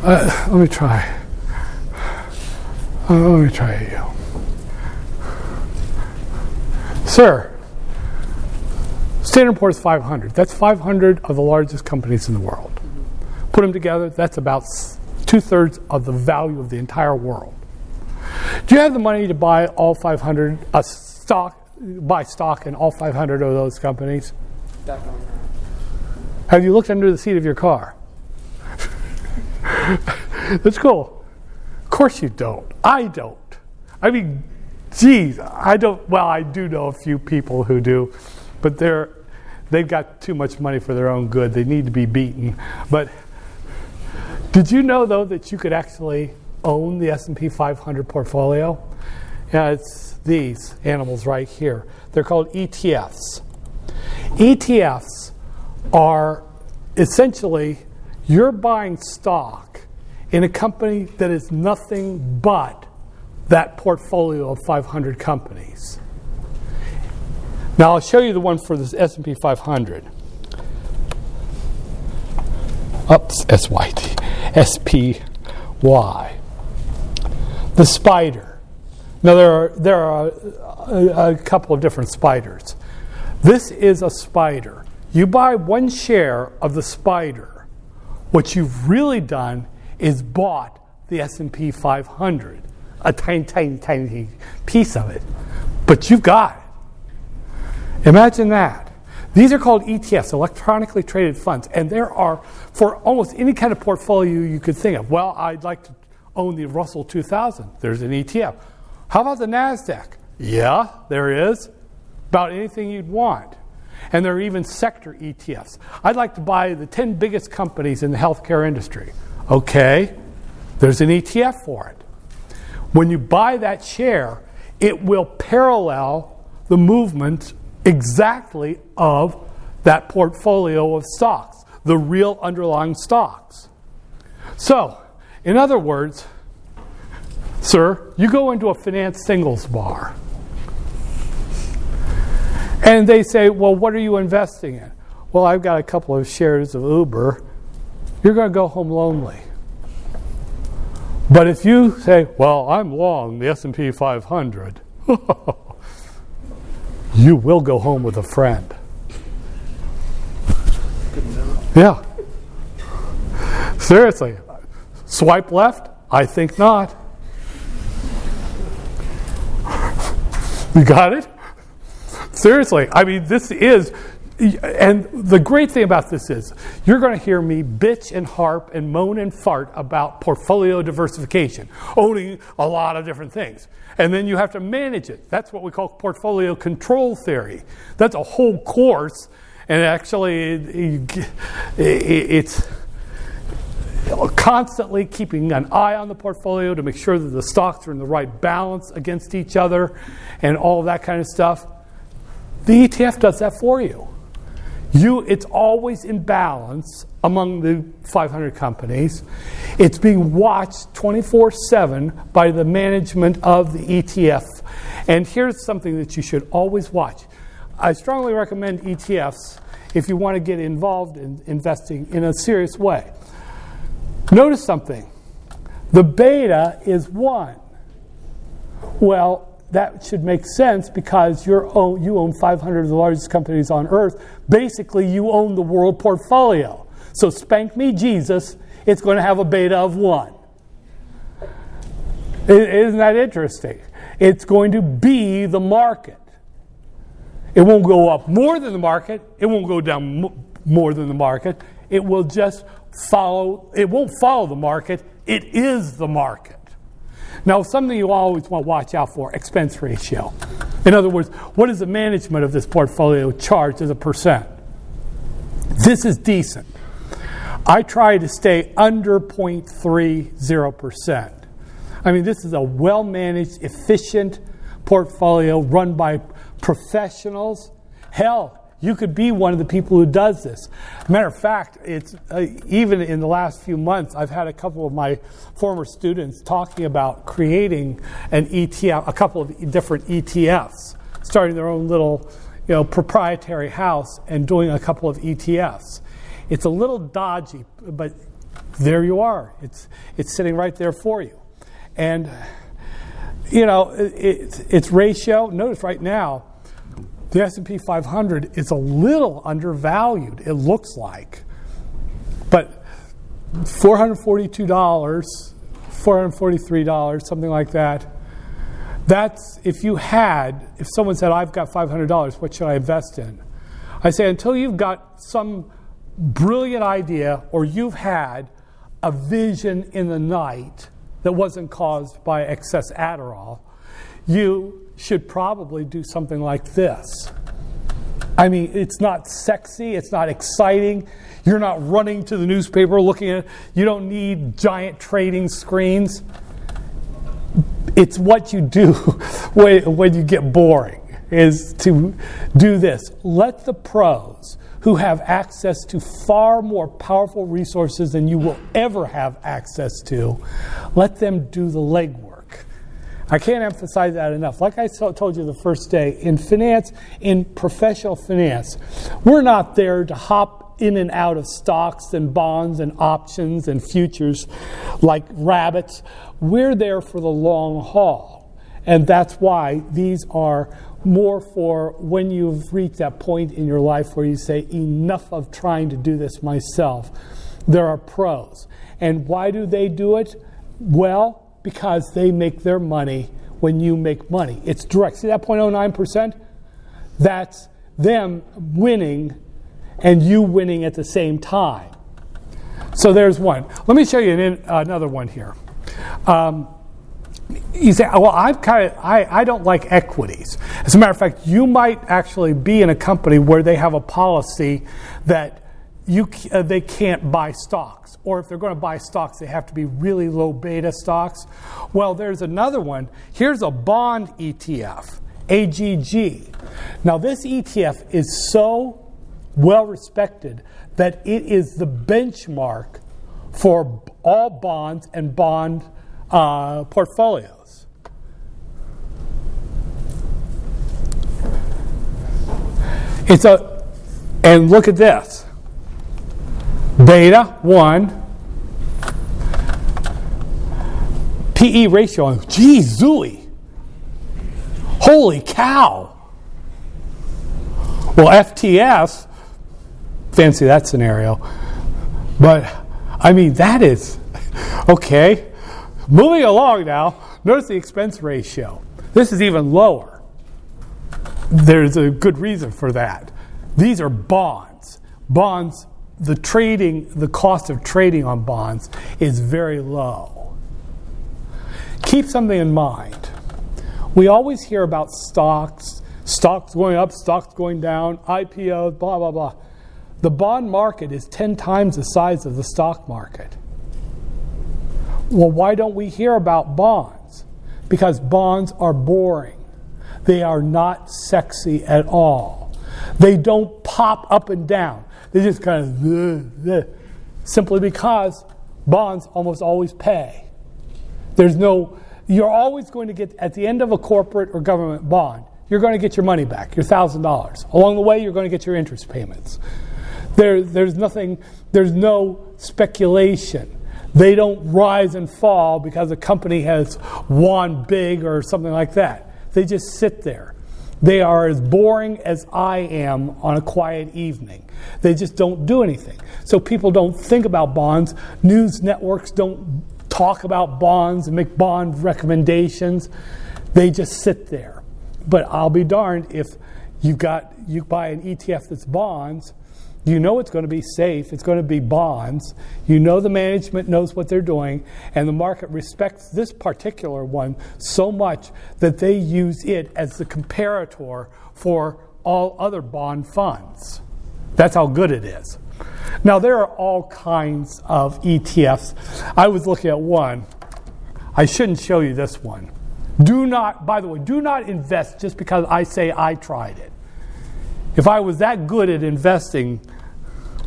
Uh, let me try. Uh, let me try you. Sir, Standard Poor's 500. That's 500 of the largest companies in the world. Put them together, that's about two thirds of the value of the entire world. Do you have the money to buy all 500 uh, stock, buy stock in all 500 of those companies? Definitely. Have you looked under the seat of your car? <laughs> That's cool. Of course you don't. I don't. I mean, geez, I don't. Well, I do know a few people who do, but they're they've got too much money for their own good. They need to be beaten. But did you know though that you could actually own the S&P 500 portfolio? Yeah, it's these animals right here. They're called ETFs. ETFs are essentially you're buying stock in a company that is nothing but that portfolio of 500 companies. Now I'll show you the one for this S&P 500. Oops, SYT, SPY. The spider. Now there are there are a, a couple of different spiders. This is a spider. You buy one share of the spider what you've really done is bought the S&P 500, a tiny, tiny, tiny piece of it. But you've got it. Imagine that. These are called ETFs, electronically traded funds, and there are for almost any kind of portfolio you could think of. Well, I'd like to own the Russell 2000. There's an ETF. How about the NASDAQ? Yeah, there is. About anything you'd want. And there are even sector ETFs. I'd like to buy the 10 biggest companies in the healthcare industry. Okay, there's an ETF for it. When you buy that share, it will parallel the movement exactly of that portfolio of stocks, the real underlying stocks. So, in other words, sir, you go into a finance singles bar. And they say, Well, what are you investing in? Well, I've got a couple of shares of Uber. You're going to go home lonely. But if you say, "Well, I'm long the S&P 500," <laughs> you will go home with a friend. Yeah. Seriously. Swipe left? I think not. You got it? Seriously. I mean, this is and the great thing about this is you're going to hear me bitch and harp and moan and fart about portfolio diversification, owning a lot of different things. And then you have to manage it. That's what we call portfolio control theory. That's a whole course, and actually, it's constantly keeping an eye on the portfolio to make sure that the stocks are in the right balance against each other and all that kind of stuff. The ETF does that for you. You, it's always in balance among the 500 companies. It's being watched 24 7 by the management of the ETF. And here's something that you should always watch. I strongly recommend ETFs if you want to get involved in investing in a serious way. Notice something the beta is 1. Well, that should make sense because own, you own 500 of the largest companies on earth. Basically, you own the world portfolio. So, spank me, Jesus, it's going to have a beta of one. Isn't that interesting? It's going to be the market. It won't go up more than the market, it won't go down more than the market. It will just follow, it won't follow the market, it is the market. Now, something you always want to watch out for expense ratio. In other words, what is the management of this portfolio charged as a percent? This is decent. I try to stay under 0.30%. I mean, this is a well managed, efficient portfolio run by professionals. Hell, you could be one of the people who does this. Matter of fact, it's uh, even in the last few months, I've had a couple of my former students talking about creating an ETF, a couple of different ETFs, starting their own little, you know, proprietary house and doing a couple of ETFs. It's a little dodgy, but there you are. It's it's sitting right there for you, and you know, it, it's ratio. Notice right now the S&P 500 is a little undervalued, it looks like. But $442, $443, something like that. That's if you had, if someone said, I've got $500, what should I invest in? I say, until you've got some brilliant idea or you've had a vision in the night that wasn't caused by excess Adderall, you should probably do something like this. I mean, it's not sexy, it's not exciting. You're not running to the newspaper looking at it. You don't need giant trading screens. It's what you do <laughs> when you get boring is to do this. Let the pros who have access to far more powerful resources than you will ever have access to, let them do the legwork I can't emphasize that enough. Like I told you the first day, in finance, in professional finance, we're not there to hop in and out of stocks and bonds and options and futures like rabbits. We're there for the long haul. And that's why these are more for when you've reached that point in your life where you say, enough of trying to do this myself. There are pros. And why do they do it? Well, because they make their money when you make money. It's direct. See that 0.09%? That's them winning and you winning at the same time. So there's one. Let me show you an, another one here. Um, you say, well, I'm kind of, I, I don't like equities. As a matter of fact, you might actually be in a company where they have a policy that you, uh, they can't buy stocks. Or if they're going to buy stocks, they have to be really low beta stocks. Well, there's another one. Here's a bond ETF, AGG. Now, this ETF is so well respected that it is the benchmark for all bonds and bond uh, portfolios. It's a, and look at this beta 1, PE ratio, geez, zooey. Holy cow. Well, FTS, fancy that scenario. But, I mean, that is, <laughs> okay. Moving along now, notice the expense ratio. This is even lower. There's a good reason for that. These are bonds. Bonds, the trading, the cost of trading on bonds is very low. Keep something in mind. We always hear about stocks, stocks going up, stocks going down, IPOs, blah, blah, blah. The bond market is 10 times the size of the stock market. Well, why don't we hear about bonds? Because bonds are boring. They are not sexy at all. They don't pop up and down. They just kind of uh, uh, simply because bonds almost always pay. There's no, you're always going to get, at the end of a corporate or government bond, you're going to get your money back, your $1,000. Along the way, you're going to get your interest payments. There, there's nothing, there's no speculation. They don't rise and fall because a company has won big or something like that. They just sit there. They are as boring as I am on a quiet evening. They just don't do anything. So people don't think about bonds. News networks don't talk about bonds and make bond recommendations. They just sit there. But I'll be darned if you've got you buy an ETF that's bonds you know it's going to be safe, it's going to be bonds. You know the management knows what they're doing, and the market respects this particular one so much that they use it as the comparator for all other bond funds. That's how good it is. Now, there are all kinds of ETFs. I was looking at one. I shouldn't show you this one. Do not, by the way, do not invest just because I say I tried it. If I was that good at investing,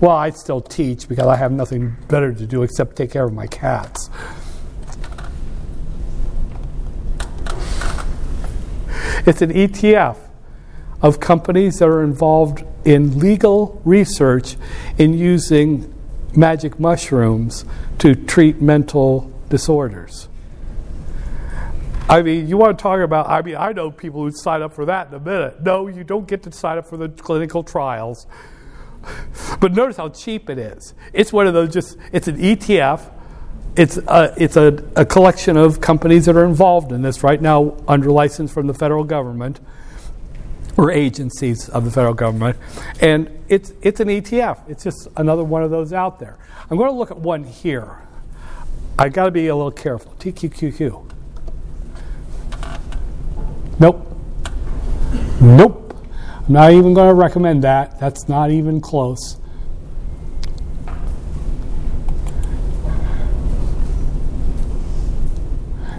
well, I'd still teach because I have nothing better to do except take care of my cats. It's an ETF of companies that are involved in legal research in using magic mushrooms to treat mental disorders. I mean, you want to talk about, I mean, I know people who sign up for that in a minute. No, you don't get to sign up for the clinical trials. But notice how cheap it is. It's one of those just, it's an ETF. It's, a, it's a, a collection of companies that are involved in this right now under license from the federal government or agencies of the federal government. And it's, it's an ETF. It's just another one of those out there. I'm going to look at one here. I've got to be a little careful. TQQQ. Nope. Nope. I'm not even going to recommend that. That's not even close.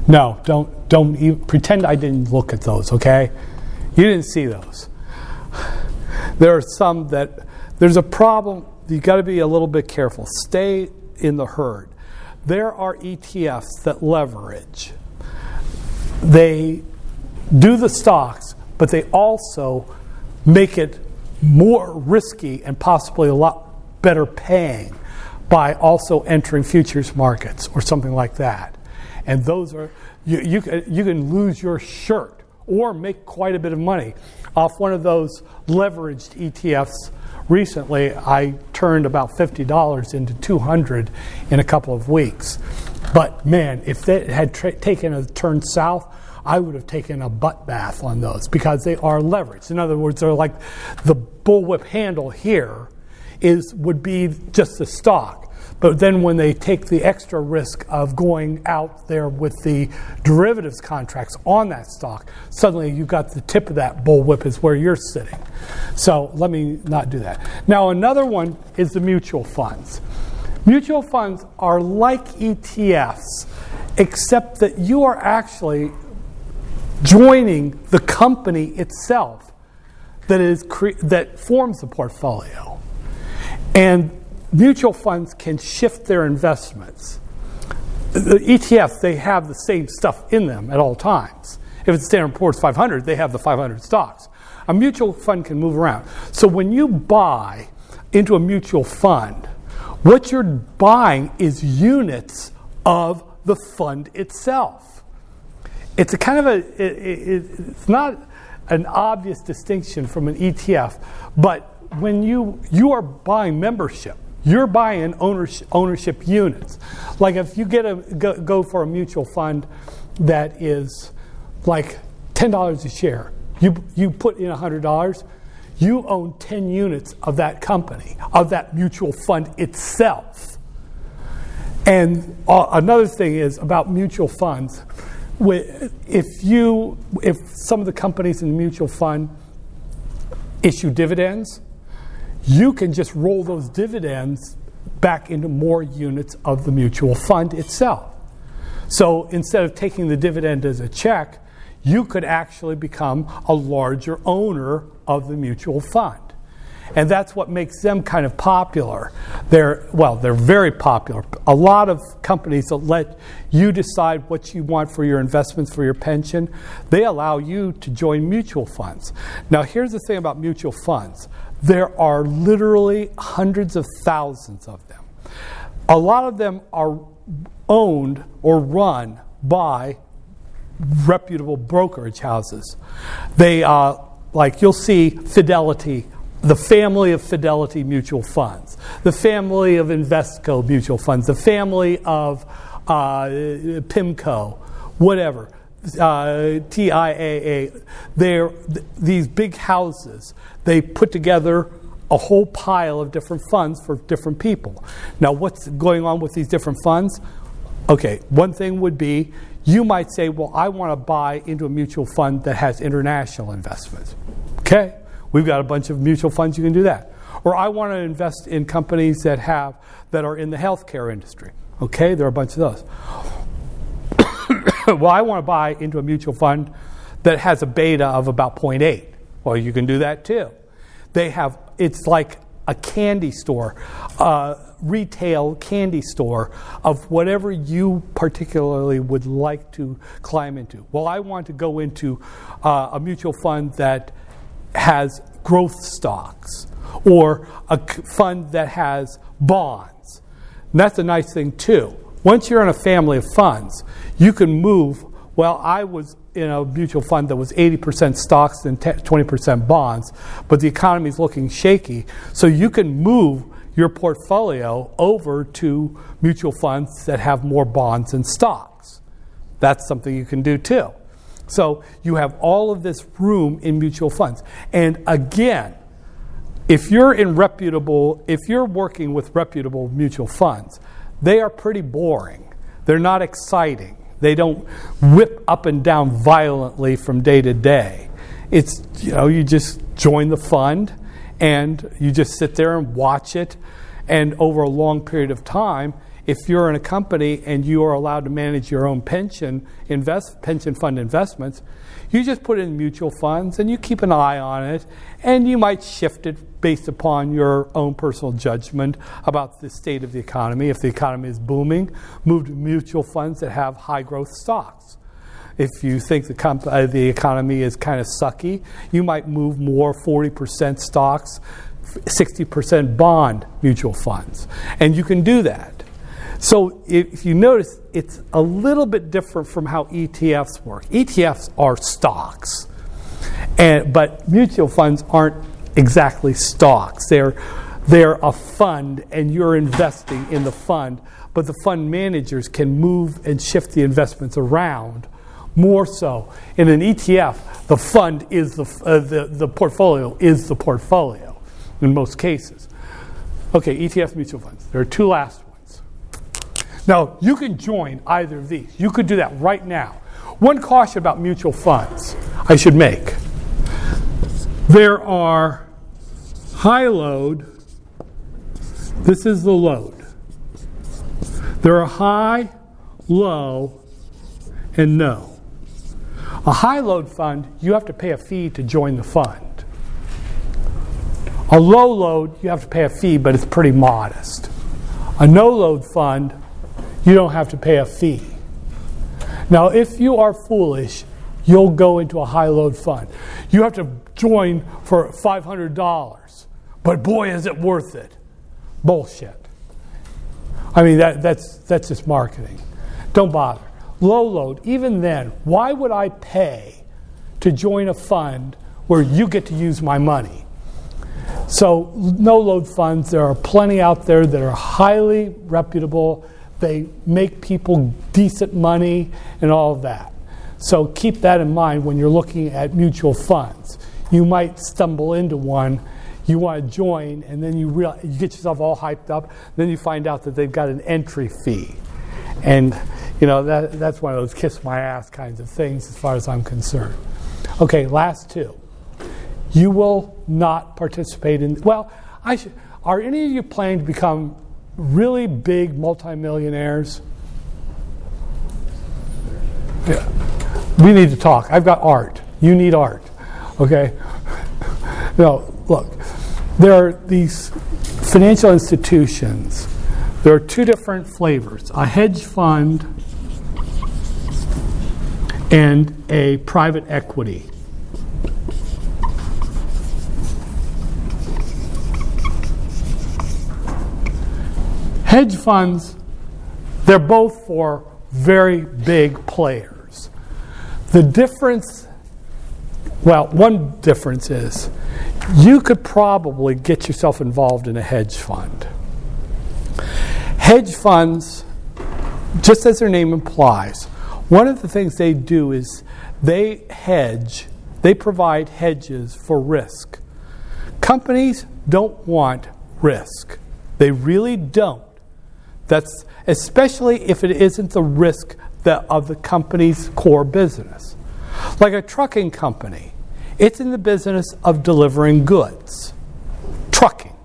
No, don't don't even, pretend I didn't look at those, okay? You didn't see those. There are some that there's a problem, you got to be a little bit careful. Stay in the herd. There are ETFs that leverage. They do the stocks, but they also make it more risky and possibly a lot better paying by also entering futures markets or something like that. And those are, you, you, you can lose your shirt or make quite a bit of money off one of those leveraged ETFs. Recently, I turned about $50 into 200 in a couple of weeks. But man, if that had tra- taken a turn south, I would have taken a butt bath on those because they are leveraged. In other words, they're like the bullwhip handle here is would be just the stock. But then when they take the extra risk of going out there with the derivatives contracts on that stock, suddenly you've got the tip of that bullwhip is where you're sitting. So let me not do that. Now another one is the mutual funds. Mutual funds are like ETFs, except that you are actually joining the company itself that is cre- that forms the portfolio. And mutual funds can shift their investments. The ETFs, they have the same stuff in them at all times. If it's Standard Poor's 500, they have the 500 stocks. A mutual fund can move around. So when you buy into a mutual fund, what you're buying is units of the fund itself. It's a kind of a, it, it, it's not an obvious distinction from an ETF, but when you, you are buying membership, you're buying ownership, ownership units. Like if you get a, go, go for a mutual fund that is like $10 a share, you, you put in $100, you own 10 units of that company, of that mutual fund itself. And uh, another thing is about mutual funds. If you, if some of the companies in the mutual fund issue dividends, you can just roll those dividends back into more units of the mutual fund itself. So instead of taking the dividend as a check, you could actually become a larger owner of the mutual fund. And that's what makes them kind of popular. They're, well, they're very popular. A lot of companies that let you decide what you want for your investments for your pension, they allow you to join mutual funds. Now, here's the thing about mutual funds there are literally hundreds of thousands of them. A lot of them are owned or run by reputable brokerage houses. They, uh, like you'll see Fidelity, the family of Fidelity mutual funds, the family of Invesco mutual funds, the family of uh, PIMCO, whatever. Uh, TIAA, they're th- these big houses. They put together a whole pile of different funds for different people. Now, what's going on with these different funds? Okay, one thing would be you might say, well, I want to buy into a mutual fund that has international investments. Okay, we've got a bunch of mutual funds, you can do that. Or I want to invest in companies that have that are in the healthcare industry. Okay, there are a bunch of those. <coughs> well, I want to buy into a mutual fund that has a beta of about 0.8. Well, you can do that too. They have, it's like a candy store, uh, retail candy store of whatever you particularly would like to climb into. Well, I want to go into uh, a mutual fund that has growth stocks or a fund that has bonds. And that's a nice thing too. Once you're in a family of funds, you can move. Well, I was in a mutual fund that was 80% stocks and 20% bonds, but the economy is looking shaky. So you can move your portfolio over to mutual funds that have more bonds and stocks. That's something you can do too. So you have all of this room in mutual funds. And again, if you're in reputable, if you're working with reputable mutual funds, they are pretty boring. They're not exciting. They don't whip up and down violently from day to day. It's, you know, you just join the fund and you just sit there and watch it. And over a long period of time, if you're in a company and you are allowed to manage your own pension invest pension fund investments, you just put in mutual funds and you keep an eye on it, and you might shift it based upon your own personal judgment about the state of the economy. If the economy is booming, move to mutual funds that have high growth stocks. If you think the, comp- uh, the economy is kind of sucky, you might move more 40% stocks, 60% bond mutual funds. And you can do that. So if you notice, it's a little bit different from how ETFs work. ETFs are stocks, and, but mutual funds aren't exactly stocks. They're, they're a fund, and you're investing in the fund, but the fund managers can move and shift the investments around more so. In an ETF, the fund is the, uh, the, the portfolio is the portfolio in most cases. Okay, ETF mutual funds. There are two last. Now, you can join either of these. You could do that right now. One caution about mutual funds I should make there are high load, this is the load. There are high, low, and no. A high load fund, you have to pay a fee to join the fund. A low load, you have to pay a fee, but it's pretty modest. A no load fund, you don't have to pay a fee. Now, if you are foolish, you'll go into a high load fund. You have to join for $500, but boy, is it worth it. Bullshit. I mean, that, that's, that's just marketing. Don't bother. Low load, even then, why would I pay to join a fund where you get to use my money? So, no load funds, there are plenty out there that are highly reputable. They make people decent money and all of that. So, keep that in mind when you're looking at mutual funds. You might stumble into one you want to join, and then you, you get yourself all hyped up. Then you find out that they've got an entry fee. And, you know, that, that's one of those kiss my ass kinds of things as far as I'm concerned. Okay, last two. You will not participate in, well, I should, are any of you planning to become really big multimillionaires? Yeah. We need to talk. I've got art. You need art. Okay? <laughs> No, look, there are these financial institutions. There are two different flavors a hedge fund and a private equity. Hedge funds, they're both for very big players. The difference, well, one difference is you could probably get yourself involved in a hedge fund. Hedge funds, just as their name implies, one of the things they do is they hedge, they provide hedges for risk. Companies don't want risk. They really don't. That's especially if it isn't the risk that, of the company's core business. Like a trucking company, it's in the business of delivering goods, trucking.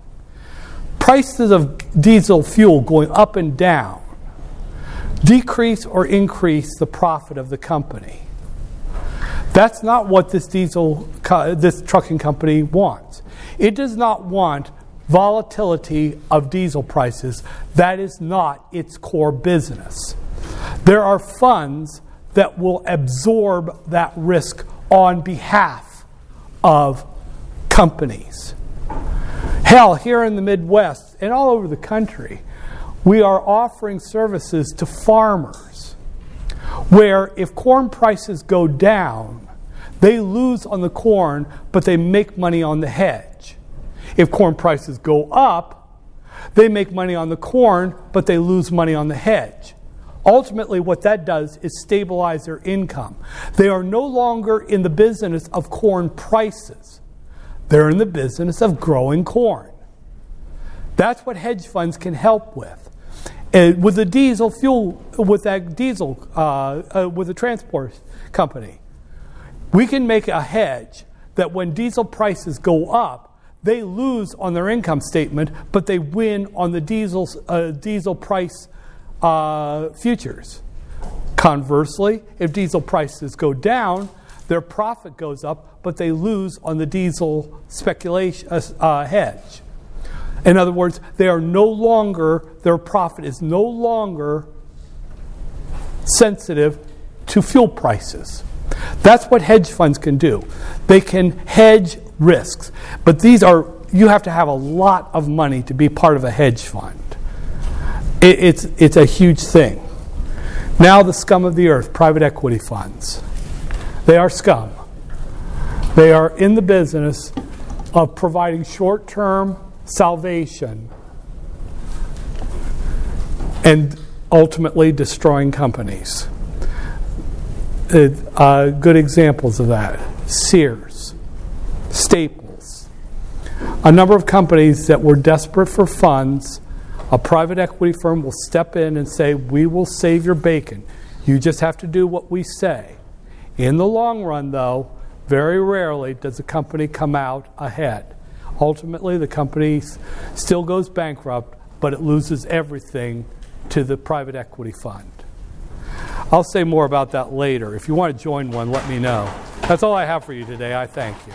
Prices of diesel fuel going up and down decrease or increase the profit of the company. That's not what this diesel this trucking company wants. It does not want volatility of diesel prices. That is not its core business. There are funds that will absorb that risk on behalf of companies. Hell, here in the Midwest and all over the country, we are offering services to farmers where if corn prices go down, they lose on the corn, but they make money on the hedge. If corn prices go up, they make money on the corn, but they lose money on the hedge. Ultimately, what that does is stabilize their income. They are no longer in the business of corn prices, they're in the business of growing corn. That's what hedge funds can help with. And with the diesel fuel, with that diesel, uh, uh, with the transport company, we can make a hedge that when diesel prices go up, they lose on their income statement, but they win on the diesel, uh, diesel price uh, futures. Conversely, if diesel prices go down, their profit goes up, but they lose on the diesel speculation uh, uh, hedge. In other words, they are no longer, their profit is no longer sensitive to fuel prices. That's what hedge funds can do. They can hedge risks. But these are, you have to have a lot of money to be part of a hedge fund. It, it's, it's a huge thing. Now, the scum of the earth, private equity funds. They are scum. They are in the business of providing short term salvation and ultimately destroying companies. uh, good examples of that Sears, Staples, a number of companies that were desperate for funds a private equity firm will step in and say, We will save your bacon. You just have to do what we say. In the long run, though, very rarely does a company come out ahead. Ultimately, the company still goes bankrupt, but it loses everything to the private equity fund. I'll say more about that later. If you want to join one, let me know. That's all I have for you today. I thank you.